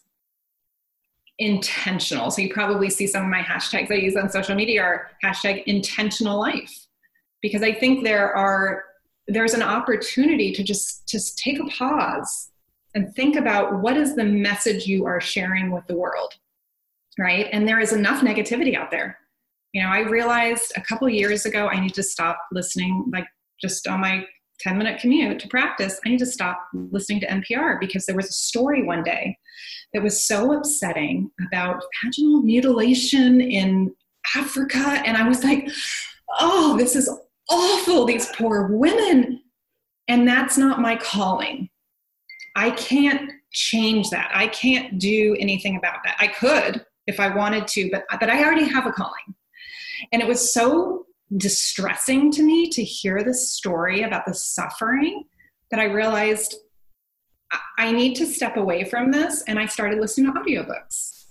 intentional. So you probably see some of my hashtags I use on social media are hashtag intentional life. Because I think there are there's an opportunity to just just take a pause and think about what is the message you are sharing with the world right and there is enough negativity out there you know, I realized a couple years ago I need to stop listening, like just on my 10 minute commute to practice, I need to stop listening to NPR because there was a story one day that was so upsetting about vaginal mutilation in Africa. And I was like, oh, this is awful, these poor women. And that's not my calling. I can't change that. I can't do anything about that. I could if I wanted to, but, but I already have a calling. And it was so distressing to me to hear this story about the suffering that I realized I need to step away from this. And I started listening to audiobooks.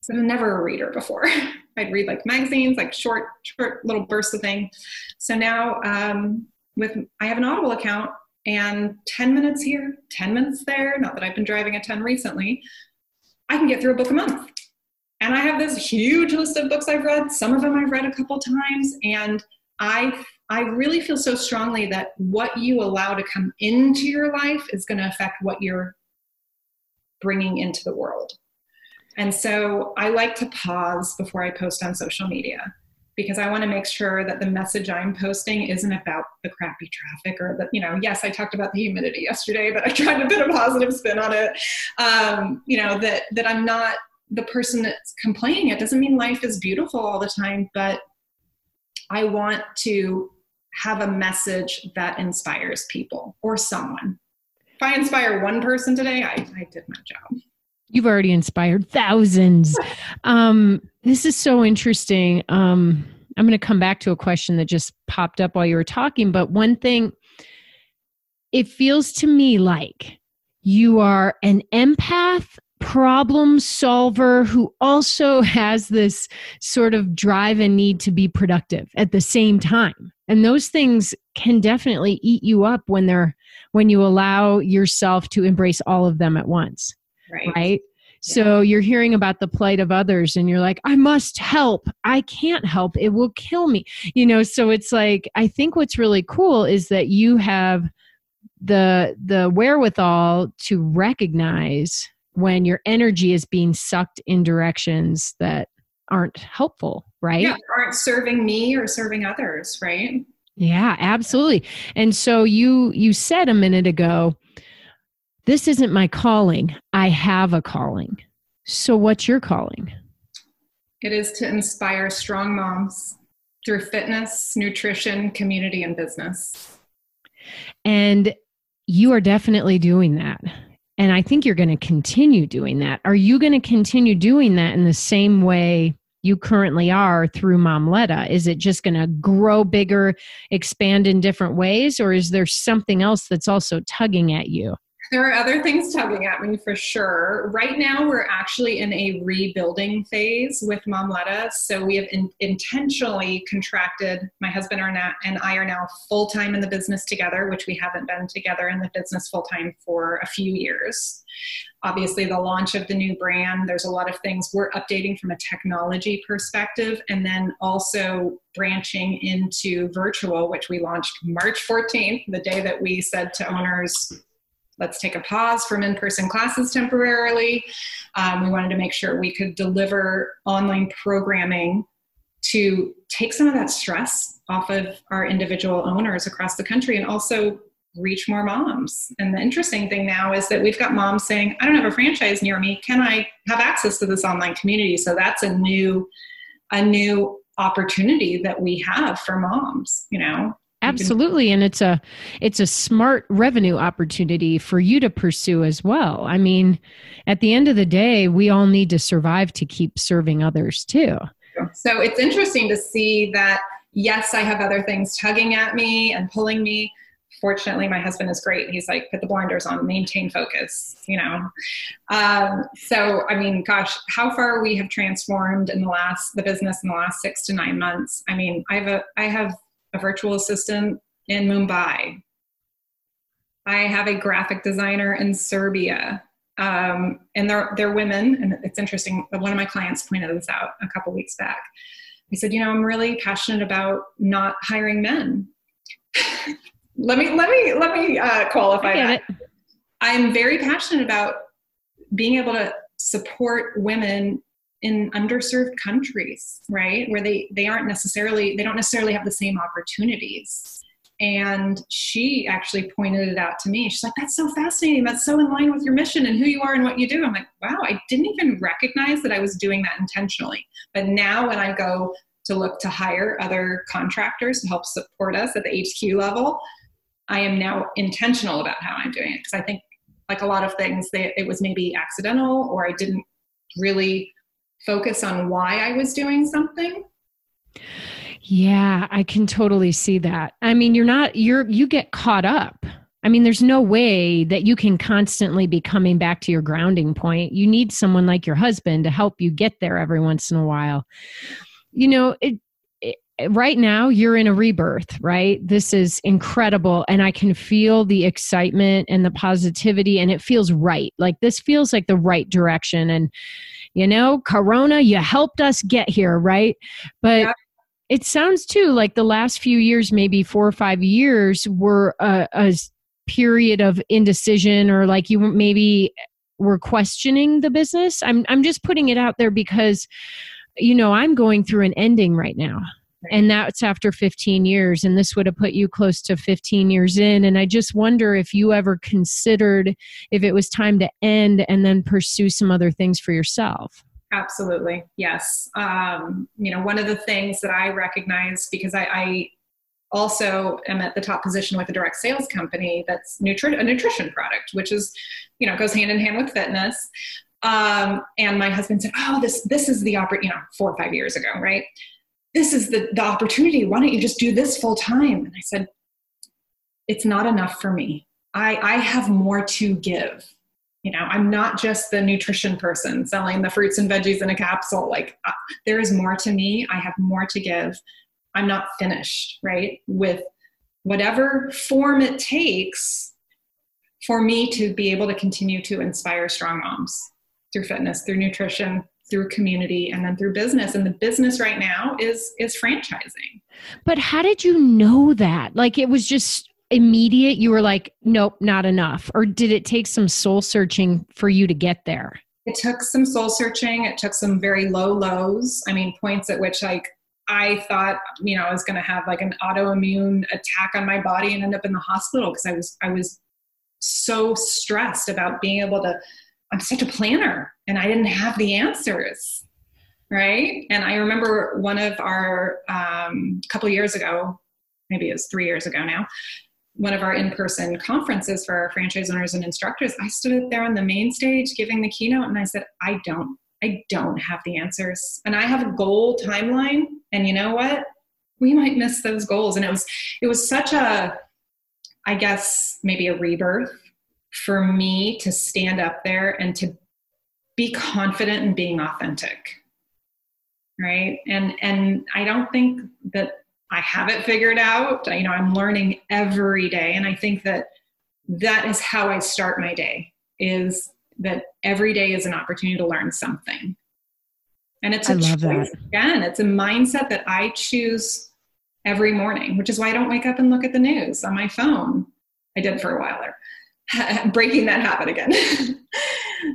So I'm never a reader before. I'd read like magazines, like short, short little bursts of thing. So now um, with I have an Audible account and 10 minutes here, 10 minutes there, not that I've been driving a ton recently, I can get through a book a month. And I have this huge list of books I've read. Some of them I've read a couple times. And I, I really feel so strongly that what you allow to come into your life is going to affect what you're bringing into the world. And so I like to pause before I post on social media because I want to make sure that the message I'm posting isn't about the crappy traffic or that, you know, yes, I talked about the humidity yesterday, but I tried to put a positive spin on it. Um, you know, that, that I'm not the person that's complaining. It doesn't mean life is beautiful all the time but i want to have a message that inspires people or someone. If i inspire one person today i, I did my job. You've already inspired thousands. Um, this is so interesting. Um, i'm going to come back to a question that just popped up while you were talking but one thing it feels to me like you are an empath problem solver who also has this sort of drive and need to be productive at the same time and those things can definitely eat you up when they're when you allow yourself to embrace all of them at once right, right? Yeah. So you're hearing about the plight of others and you're like, I must help. I can't help. It will kill me. You know, so it's like I think what's really cool is that you have the the wherewithal to recognize when your energy is being sucked in directions that aren't helpful, right? Yeah, aren't serving me or serving others, right? Yeah, absolutely. And so you you said a minute ago, this isn't my calling. I have a calling. So what's your calling? It is to inspire strong moms through fitness, nutrition, community, and business. And you are definitely doing that and I think you're going to continue doing that. Are you going to continue doing that in the same way you currently are through Momletta? Is it just going to grow bigger, expand in different ways, or is there something else that's also tugging at you? There are other things tugging at me for sure. Right now, we're actually in a rebuilding phase with Momletta. So we have in, intentionally contracted. My husband and I are now full time in the business together, which we haven't been together in the business full time for a few years. Obviously, the launch of the new brand, there's a lot of things we're updating from a technology perspective, and then also branching into virtual, which we launched March 14th, the day that we said to owners, let's take a pause from in-person classes temporarily. Um, we wanted to make sure we could deliver online programming to take some of that stress off of our individual owners across the country and also reach more moms. And the interesting thing now is that we've got moms saying, I don't have a franchise near me. Can I have access to this online community? So that's a new, a new opportunity that we have for moms, you know, absolutely and it's a it's a smart revenue opportunity for you to pursue as well. I mean at the end of the day we all need to survive to keep serving others too. So it's interesting to see that yes i have other things tugging at me and pulling me. Fortunately my husband is great. He's like put the blinders on maintain focus you know? Um, so i mean gosh how far we have transformed in the last the business in the last six to nine months i mean i have a i have a virtual assistant in Mumbai. I have a graphic designer in Serbia. Um, and they're, they're women. And it's interesting. One of my clients pointed this out a couple weeks back. He said, you know, I'm really passionate about not hiring men. let me, let me, let me uh, qualify that. It. I'm very passionate about being able to support women in underserved countries right? Where they they aren't necessarily they don't necessarily have the same opportunities. And she actually pointed it out to me. She's like that's so fascinating. That's so in line with your mission and who you are and what you do. I'm like wow i didn't even recognize that i was doing that intentionally. But now when i go to look to hire other contractors to help support us at the hq level i am now intentional about how i'm doing it. Because i think like a lot of things they, it was maybe accidental or i didn't really focus on why I was doing something. Yeah, I can totally see that. I mean, you're not you're you get caught up. I mean, there's no way that you can constantly be coming back to your grounding point. You need someone like your husband to help you get there every once in a while. You know, it, right now you're in a rebirth, right? This is incredible and I can feel the excitement and the positivity and it feels right. Like this feels like the right direction and you know, Corona, you helped us get here, right? But yeah. it sounds too like the last few years, maybe four or five years, were a, a period of indecision or like you maybe were questioning the business. I'm I'm just putting it out there because you know, I'm going through an ending right now and that's after 15 years and this would have put you close to 15 years in. And i just wonder if you ever considered if it was time to end and then pursue some other things for yourself. Absolutely yes. Um, you know one of the things that i recognize because I, I also am at the top position with a direct sales company that's nutri- a nutrition product which is you know goes hand in hand with fitness. Um, and my husband said oh this this is the opportunity you know four or five years ago right this is the, the opportunity. Why don't you just do this full time? And I said, it's not enough for me. I, I have more to give. You know, I'm not just the nutrition person selling the fruits and veggies in a capsule. Like, uh, there is more to me. I have more to give. I'm not finished, right? With whatever form it takes for me to be able to continue to inspire strong moms through fitness, through nutrition, through community and then through business. And the business right now is is franchising. But how did you know that? Like it was just immediate you were like nope not enough. Or did it take some soul searching for you to get there? It took some soul searching. It took some very low lows. I mean points at which like i thought you know i was going to have like an autoimmune attack on my body and end up in the hospital because i was i was so stressed about being able to I'm such a planner and I didn't have the answers. Right. And I remember one of our, um, couple years ago, maybe it was three years ago now, one of our in-person conferences for our franchise owners and instructors i stood there on the main stage giving the keynote and i said i don't i don't have the answers and i have a goal timeline and you know what we might miss those goals and it was it was such a i guess maybe a rebirth for me to stand up there and to be confident in being authentic right and and i don't think that I have it figured out. You know, I'm learning every day. And I think that that is how I start my day is that every day is an opportunity to learn something. And it's a choice that. again, it's a mindset that I choose every morning, which is why I don't wake up and look at the news on my phone. I did for a while there. Breaking that habit again.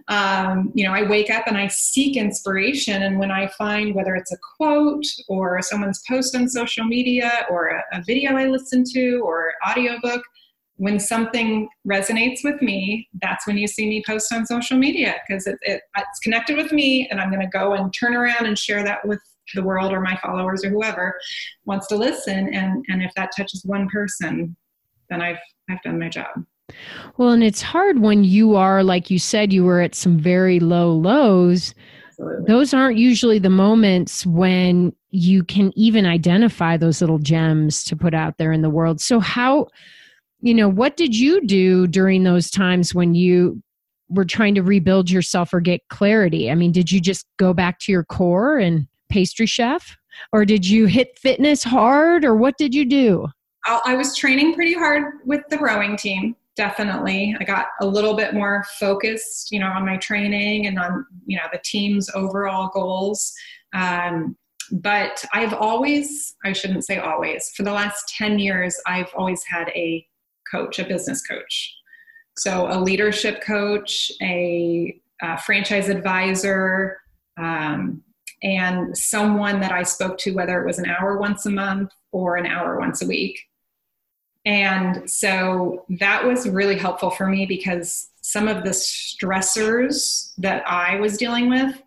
um, you know, I wake up and I seek inspiration. And when I find whether it's a quote or someone's post on social media or a, a video I listen to or audiobook, when something resonates with me, that's when you see me post on social media because it, it, it's connected with me, and I'm going to go and turn around and share that with the world or my followers or whoever wants to listen. And and if that touches one person, then I've I've done my job. Well, and it's hard when you are, like you said, you were at some very low lows. Absolutely. Those aren't usually the moments when you can even identify those little gems to put out there in the world. So, how, you know, what did you do during those times when you were trying to rebuild yourself or get clarity? I mean, did you just go back to your core and pastry chef? Or did you hit fitness hard? Or what did you do? I was training pretty hard with the rowing team definitely i got a little bit more focused you know on my training and on you know the team's overall goals. Um, but i've always i shouldn't say always for the last 10 years i've always had a coach a business coach. So a leadership coach a, a franchise advisor um, and someone that i spoke to whether it was an hour once a month or an hour once a week and so that was really helpful for me because some of the stressors that I was dealing with,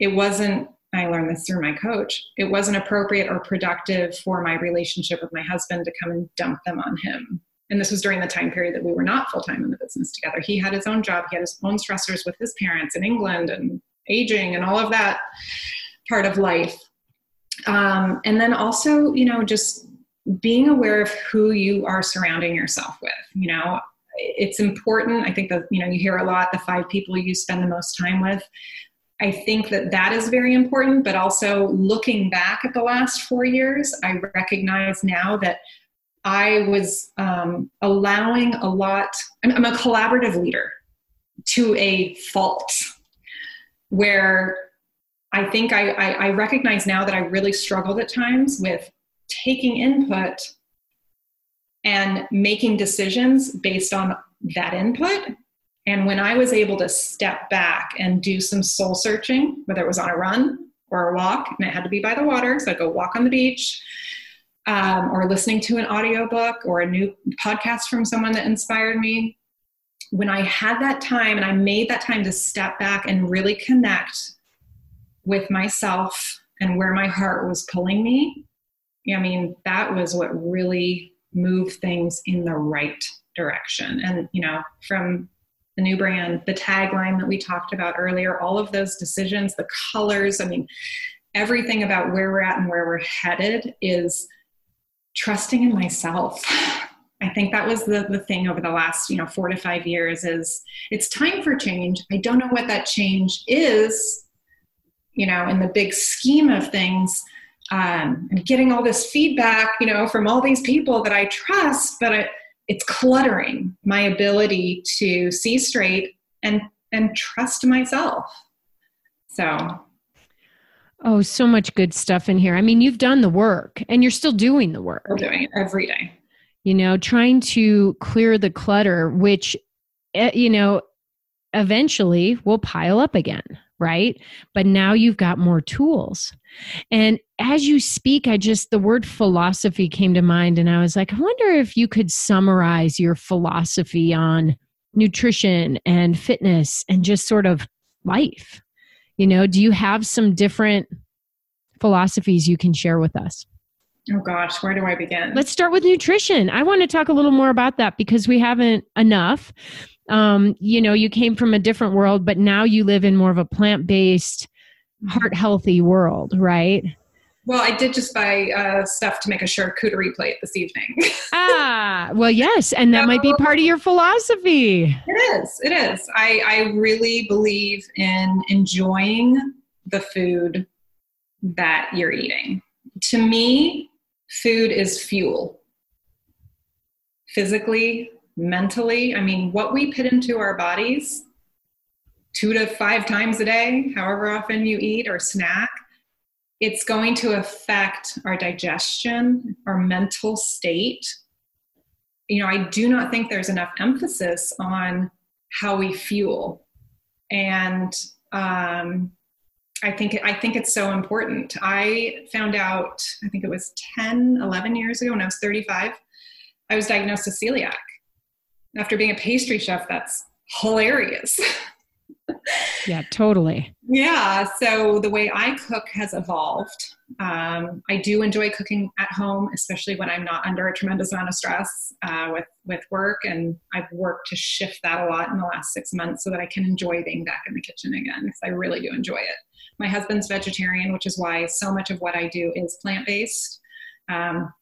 it wasn't, I learned this through my coach, it wasn't appropriate or productive for my relationship with my husband to come and dump them on him. And this was during the time period that we were not full time in the business together. He had his own job, he had his own stressors with his parents in England and aging and all of that part of life. Um, and then also, you know, just being aware of who you are surrounding yourself with you know? It's important i think that you know you hear a lot the five people you spend the most time with. I think that that is very important but also looking back at the last four years i recognize now that i was um, allowing a lot I'm, I'm a collaborative leader to a fault where i think I, I, I recognize now that i really struggled at times with taking input and making decisions based on that input. And when I was able to step back and do some soul searching, whether it was on a run or a walk, and it had to be by the water, so I'd go walk on the beach, um, or listening to an audiobook or a new podcast from someone that inspired me. When I had that time and I made that time to step back and really connect with myself and where my heart was pulling me, I mean, that was what really moved things in the right direction. And, you know, from the new brand, the tagline that we talked about earlier, all of those decisions, the colors, I mean, everything about where we're at and where we're headed is trusting in myself. I think that was the, the thing over the last, you know, four to five years is it's time for change. I don't know what that change is, you know, in the big scheme of things, um, I'm getting all this feedback, you know, from all these people that I trust, but it, it's cluttering my ability to see straight and and trust myself. So Oh, so much good stuff in here. I mean, you've done the work and you're still doing the work. I'm doing it every day. You know, trying to clear the clutter, which, eh, you know, eventually will pile up again right? But now you've got more tools. And as you speak, I just, the word philosophy came to mind, and I was like, I wonder if you could summarize your philosophy on nutrition and fitness and just sort of life. You know, do you have some different philosophies you can share with us? Oh gosh, where do I begin? Let's start with nutrition. I want to talk a little more about that because we haven't enough. Um, you know, you came from a different world, but now you live in more of a plant based, mm-hmm. heart healthy world, right? Well, I did just buy uh, stuff to make a charcuterie plate this evening. ah, well, yes, and that so, might be part of your philosophy. It is. It is. I, I really believe in enjoying the food that you're eating. To me, food is fuel. Physically, mentally, I mean, what we put into our bodies two to five times a day, however often you eat or snack, it's going to affect our digestion, our mental state. You know, I do not think there's enough emphasis on how we fuel. And um, I think I think it's so important. I found out, I think it was 10, 11 years ago when I was 35, I was diagnosed with celiac. After being a pastry chef, that's hilarious. yeah, totally. Yeah. So the way I cook has evolved. Um, I do enjoy cooking at home, especially when I'm not under a tremendous amount of stress uh, with with work. And I've worked to shift that a lot in the last six months so that I can enjoy being back in the kitchen again because I really do enjoy it. My husband's vegetarian, which is why so much of what I do is plant based. Um,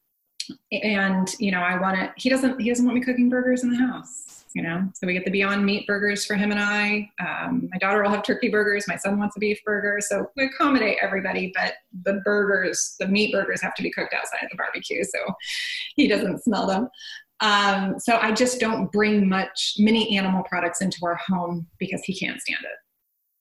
and you know, I want to. He doesn't. He doesn't want me cooking burgers in the house you know so we get the beyond meat burgers for him and i um, my daughter will have turkey burgers my son wants a beef burger so we accommodate everybody but the burgers the meat burgers have to be cooked outside of the barbecue so he doesn't smell them um, so i just don't bring much many animal products into our home because he can't stand it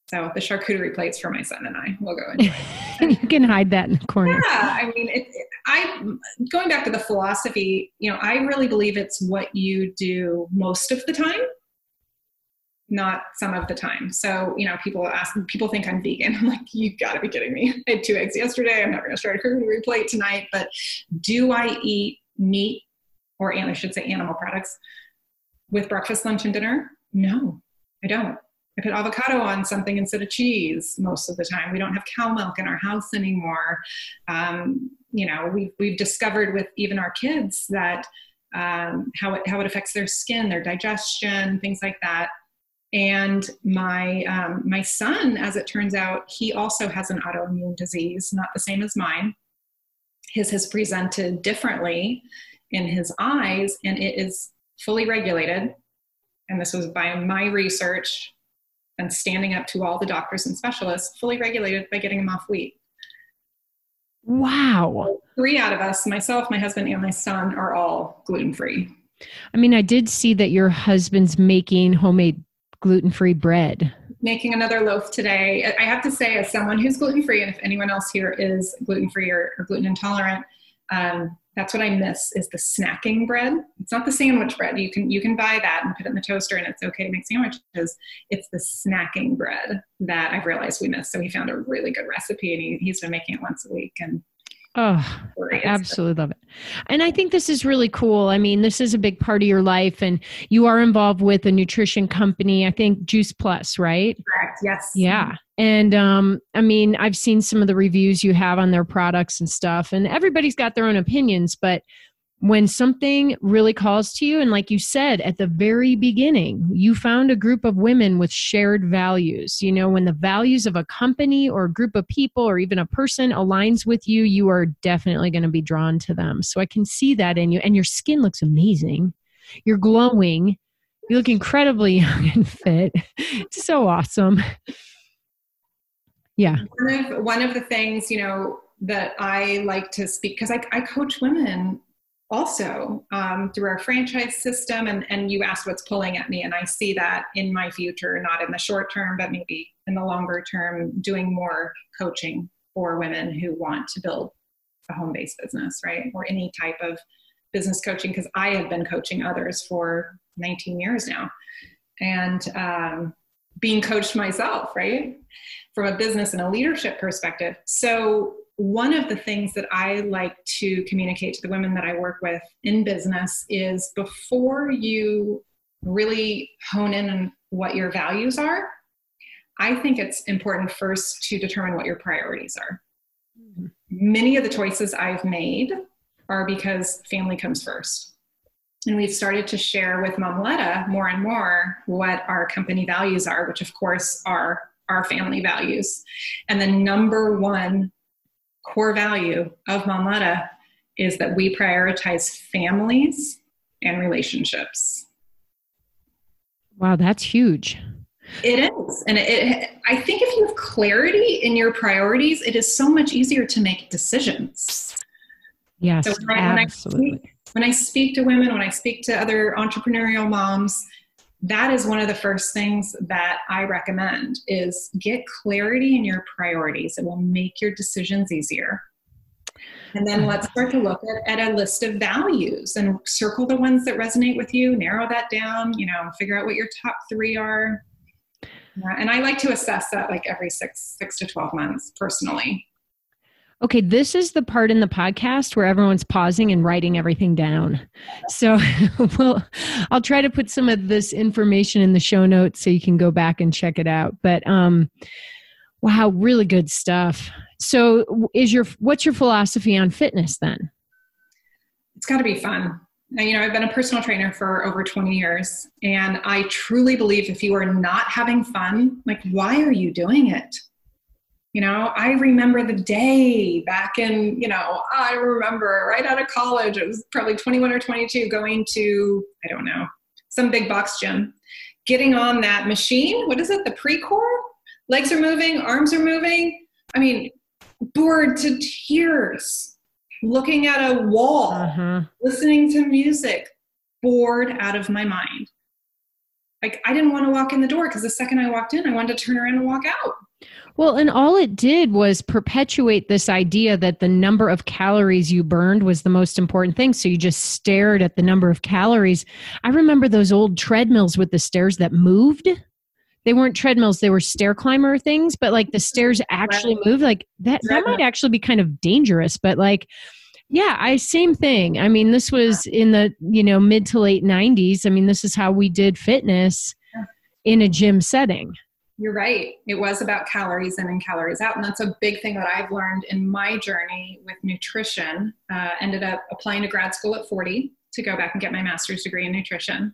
so the charcuterie plates for my son and I will go enjoy. you can hide that in the corner. Yeah, I mean, it, it, I going back to the philosophy. You know, I really believe it's what you do most of the time, not some of the time. So you know, people ask, people think I'm vegan. I'm like, you got to be kidding me. I had two eggs yesterday. I'm not going to start a charcuterie plate tonight. But do I eat meat, or I should say, animal products with breakfast, lunch, and dinner? No, I don't. I put avocado on something instead of cheese most of the time. We don't have cow milk in our house anymore. Um, you know, we've, we've discovered with even our kids that um, how, it, how it affects their skin, their digestion, things like that. And my, um, my son, as it turns out, he also has an autoimmune disease, not the same as mine. His has presented differently in his eyes, and it is fully regulated. And this was by my research and standing up to all the doctors and specialists, fully regulated by getting them off wheat. Wow. Three out of us, myself, my husband, and my son, are all gluten free. I mean, I did see that your husband's making homemade gluten free bread. Making another loaf today. I have to say, as someone who's gluten free, and if anyone else here is gluten free or, or gluten intolerant, um, that's what I miss is the snacking bread. It's not the sandwich bread. You can you can buy that and put it in the toaster and it's okay to make sandwiches. It's the snacking bread that I've realized we miss. So he found a really good recipe and he, he's been making it once a week and Oh, absolutely love it. And I think this is really cool. I mean, this is a big part of your life, and you are involved with a nutrition company, I think Juice Plus, right? Correct, yes. Yeah. And um, I mean, I've seen some of the reviews you have on their products and stuff, and everybody's got their own opinions, but when something really calls to you and like you said at the very beginning you found a group of women with shared values. You know when the values of a company or a group of people or even a person aligns with you you are definitely going to be drawn to them. So i can see that in you and your skin looks amazing. You're glowing. You look incredibly young and fit. It's so awesome. Yeah. One of, one of the things you know that i like to speak because I, I coach women also um, through our franchise system. And, and you asked what's pulling at me, and I see that in my future, not in the short term, but maybe in the longer term, doing more coaching for women who want to build a home based business, right? Or any type of business coaching, because I have been coaching others for 19 years now. And um, being coached myself, right? From a business and a leadership perspective. So one of the things that I like to communicate to the women that I work with in business is before you really hone in on what your values are, I think it's important first to determine what your priorities are. Mm-hmm. Many of the choices I've made are because family comes first. And we've started to share with Momletta more and more what our company values are, which of course are our family values. And the number one core value of Momletta is that we prioritize families and relationships. Wow, that's huge. It is. And it, it, I think if you have clarity in your priorities, it is so much easier to make decisions. Yes, so when I, absolutely. When I, speak, when I speak to women, when I speak to other entrepreneurial moms, that is one of the first things that I recommend is get clarity in your priorities. It will make your decisions easier. And then let's start to look at, at a list of values and circle the ones that resonate with you, narrow that down, you know, figure out what your top three are. And I like to assess that like every six six to twelve months personally. Okay, this is the part in the podcast where everyone's pausing and writing everything down. So, well, I'll try to put some of this information in the show notes so you can go back and check it out. But um wow, really good stuff. So, is your what's your philosophy on fitness then? It's got to be fun. Now, you know, I've been a personal trainer for over 20 years, and I truly believe if you are not having fun, like, why are you doing it? You know, I remember the day back in, you know, I remember right out of college, it was probably 21 or 22, going to, I don't know, some big box gym, getting on that machine. What is it? The Precor? Legs are moving, arms are moving. I mean, bored to tears looking at a wall, uh-huh. listening to music, bored out of my mind. Like I didn't want to walk in the door because the second I walked in, I wanted to turn around and walk out. Well, and all it did was perpetuate this idea that the number of calories you burned was the most important thing. So you just stared at the number of calories. I remember those old treadmills with the stairs that moved. They weren't treadmills, they were stair climber things, but like the stairs actually moved. Like that that might actually be kind of dangerous, but like yeah, I same thing. I mean, this was in the, you know, mid to late 90s. I mean, this is how we did fitness in a gym setting. You're right. It was about calories in and calories out. And that's a big thing that I've learned in my journey with nutrition. Uh, ended up applying to grad school at 40 to go back and get my master's degree in nutrition.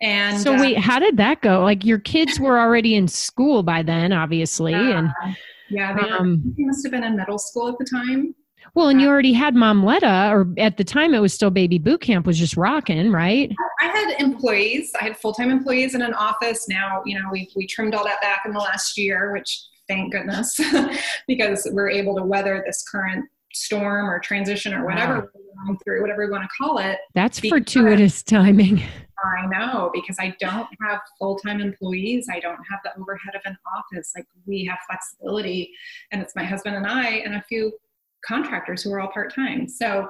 And so, wait, uh, how did that go? Like, your kids were already in school by then, obviously. And yeah, they, um, were, must have been in middle school at the time. Well, and you already had Momletta, or at the time it was still Baby Boot Camp was just rocking, right? I had employees. I had full time employees in an office. Now, you know, we we trimmed all that back in the last year, which thank goodness, because we're able to weather this current storm or transition or whatever wow. we're going through, whatever we want to call it. That's fortuitous timing. I know because I don't have full time employees. I don't have the overhead of an office. Like we have flexibility, and it's my husband and I and a few contractors who are all part-time. So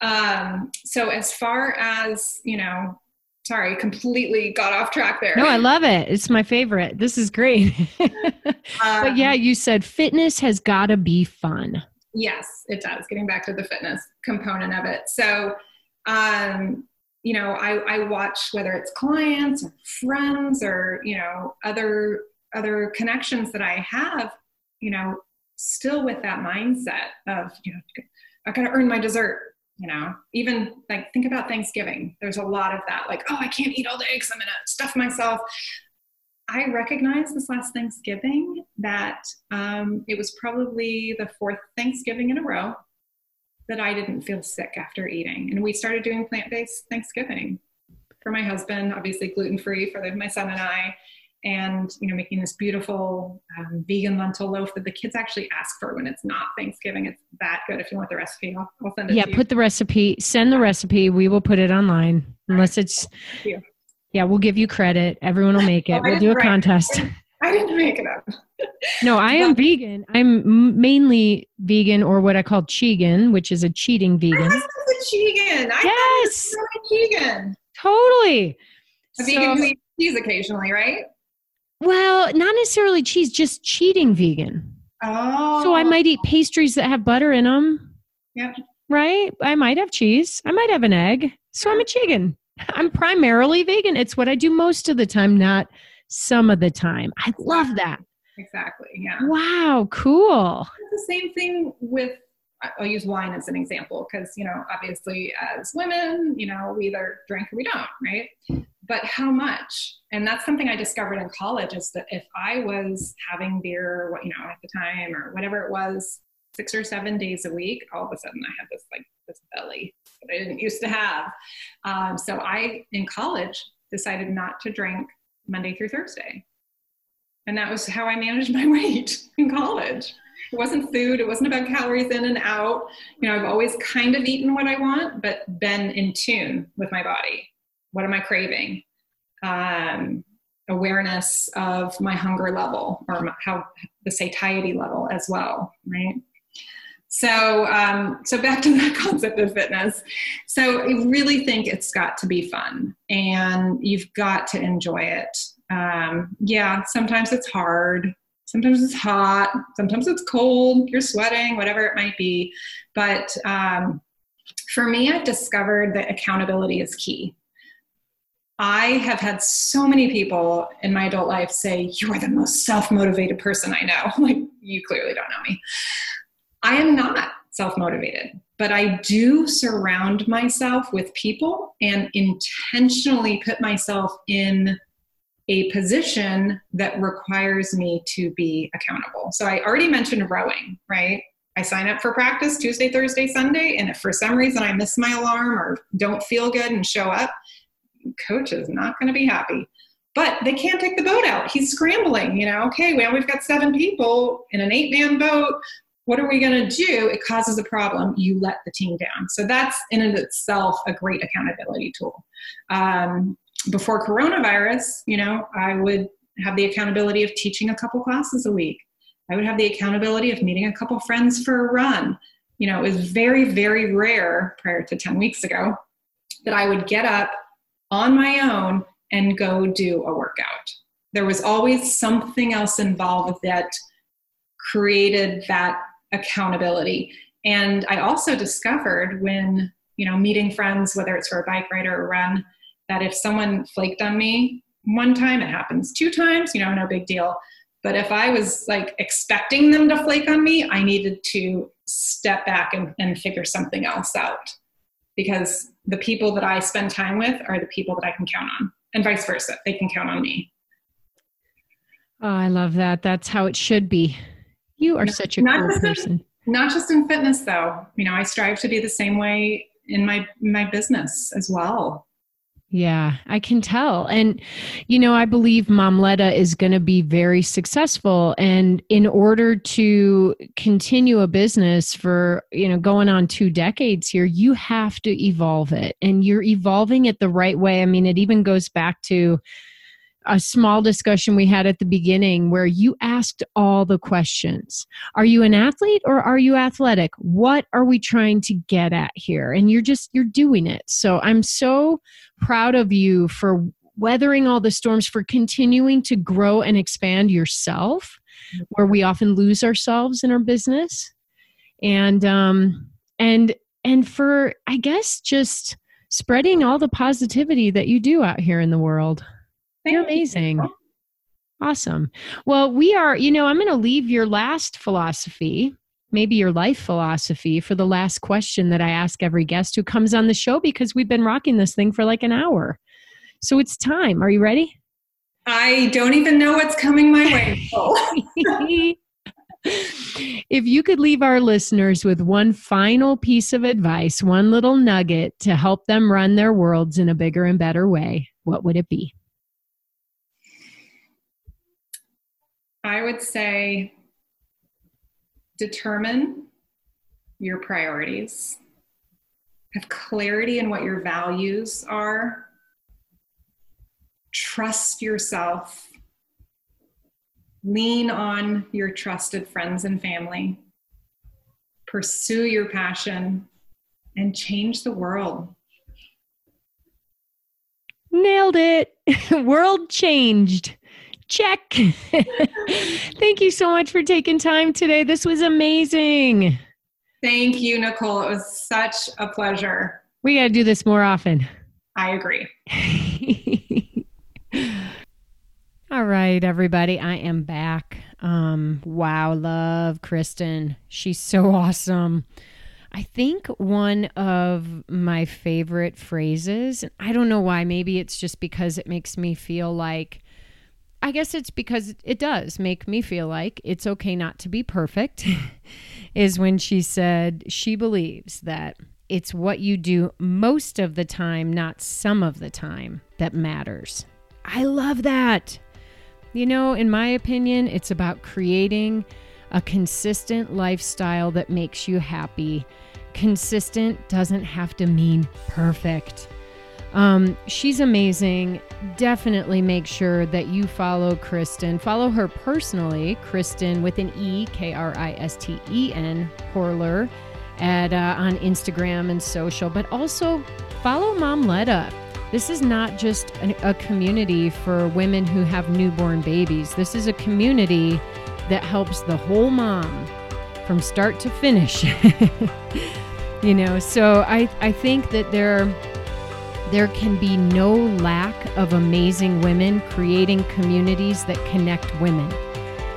um so as far as you know sorry completely got off track there. No i love it. It's my favorite. This is great. Um, but yeah you said fitness has got to be fun. Yes it does. Getting back to the fitness component of it. So um you know i i watch whether it's clients or friends or you know other other connections that i have you know still with that mindset of you know i gotta earn my dessert you know? Even like think about thanksgiving. There's a lot of that like oh i can't eat all day because i'm gonna stuff myself. I recognize this last thanksgiving that um, it was probably the fourth thanksgiving in a row that i didn't feel sick after eating. And we started doing plant-based thanksgiving for my husband obviously gluten-free for my son and i and you know making this beautiful um, vegan lentil loaf that the kids actually ask for when it's not Thanksgiving. It's that good. If you want the recipe, I'll, I'll send it. To you. Yeah, put the recipe. Send the recipe. We will put it online unless it's. Yeah, we'll give you credit. Everyone will make it. Oh, we'll do a contest. I didn't make it up. no, I am vegan. I'm mainly vegan, or what I call chegan, which is a cheating vegan. I a chegan. I yes, chegan. Totally. A vegan who eats cheese occasionally, right? Well, not necessarily cheese, just cheating vegan. Oh. So I oh. might eat pastries that have butter in them. Yep. Right? I might have cheese. I might have an egg. So I'm a chegan. I'm primarily vegan. It's what I do most of the time, not some of the time. I love that. Exactly. Yeah. Wow, cool. It's the same thing with I'll use wine as an example because, you know, obviously as women, you know, we either drink or we don't, right? But how much? And that's something I discovered in college is that if I was having beer, you know, at the time or whatever it was, six or seven days a week, all of a sudden I had this like this belly that I didn't used to have. Um, so I, in college, decided not to drink Monday through Thursday. And that was how I managed my weight in college. It wasn't food, it wasn't about calories in and out. You know, I've always kind of eaten what I want, but been in tune with my body. What am I craving? Um, awareness of my hunger level or how the satiety level as well, right? So, um, so back to that concept of fitness. So, I really think it's got to be fun, and you've got to enjoy it. Um, yeah, sometimes it's hard. Sometimes it's hot. Sometimes it's cold. You're sweating, whatever it might be. But um, for me, I've discovered that accountability is key. I have had so many people in my adult life say, You are the most self motivated person I know. like, you clearly don't know me. I am not self motivated, but I do surround myself with people and intentionally put myself in a position that requires me to be accountable. So I already mentioned rowing, right? I sign up for practice Tuesday, Thursday, Sunday, and if for some reason I miss my alarm or don't feel good and show up, coach is not going to be happy. But they can't take the boat out. He's scrambling, you know. Okay, well, we've got seven people in an eight man boat what are we going to do? It causes a problem. You let the team down. So that's in and itself a great accountability tool. Um, before coronavirus, you know, I would have the accountability of teaching a couple classes a week. I would have the accountability of meeting a couple friends for a run. You know, it was very, very rare prior to 10 weeks ago that I would get up on my own and go do a workout. There was always something else involved that created that accountability. And I also discovered when, you know, meeting friends, whether it's for a bike ride or a run, that if someone flaked on me one time, it happens two times, you know, no big deal. But if I was like expecting them to flake on me, I needed to step back and, and figure something else out because the people that I spend time with are the people that I can count on, and vice versa. They can count on me. Oh, I love that. That's how it should be. You are such a cool person. In, not just in fitness though. You know, I strive to be the same way in my my business as well. Yeah, I can tell. And, you know, I believe Momletta is going to be very successful. And in order to continue a business for, you know, going on two decades here, you have to evolve it. And you're evolving it the right way. I mean, it even goes back to a small discussion we had at the beginning where you asked all the questions. Are you an athlete or are you athletic? What are we trying to get at here? And you're just you're doing it. So I'm so proud of you for weathering all the storms for continuing to grow and expand yourself where we often lose ourselves in our business. And um and and for I guess just spreading all the positivity that you do out here in the world. You're amazing. Awesome. Well, we are, you know, I'm going to leave your last philosophy, maybe your life philosophy, for the last question that I ask every guest who comes on the show because we've been rocking this thing for like an hour. So it's time. Are you ready? I don't even know what's coming my way. if you could leave our listeners with one final piece of advice, one little nugget to help them run their worlds in a bigger and better way, what would it be? I would say determine your priorities, have clarity in what your values are, trust yourself, lean on your trusted friends and family, pursue your passion, and change the world. Nailed it. world changed. Check. Thank you so much for taking time today. This was amazing. Thank you, Nicole. It was such a pleasure. We got to do this more often. I agree. All right, everybody, I am back. Um, wow, love Kristen. She's so awesome. I think one of my favorite phrases, I don't know why, maybe it's just because it makes me feel like, I guess it's because it does make me feel like it's okay not to be perfect, is when she said she believes that it's what you do most of the time, not some of the time, that matters. I love that. You know, in my opinion, it's about creating a consistent lifestyle that makes you happy. Consistent doesn't have to mean perfect. Um, she's amazing. Definitely make sure that you follow Kristen. Follow her personally, Kristen with an E, K R I S T E N, Horler, at uh, on Instagram and social. But also follow Momletta. This is not just a, a community for women who have newborn babies. This is a community that helps the whole mom from start to finish. you know, so I I think that there there can be no lack of amazing women creating communities that connect women.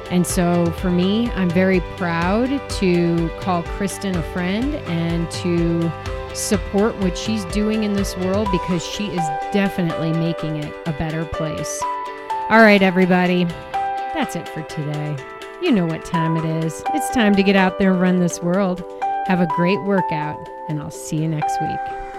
And so for me, I'm very proud to call Kristen a friend and to support what she's doing in this world because she is definitely making it a better place. All right, everybody, that's it for today. You know what time it is. It's time to get out there and run this world. Have a great workout, and I'll see you next week.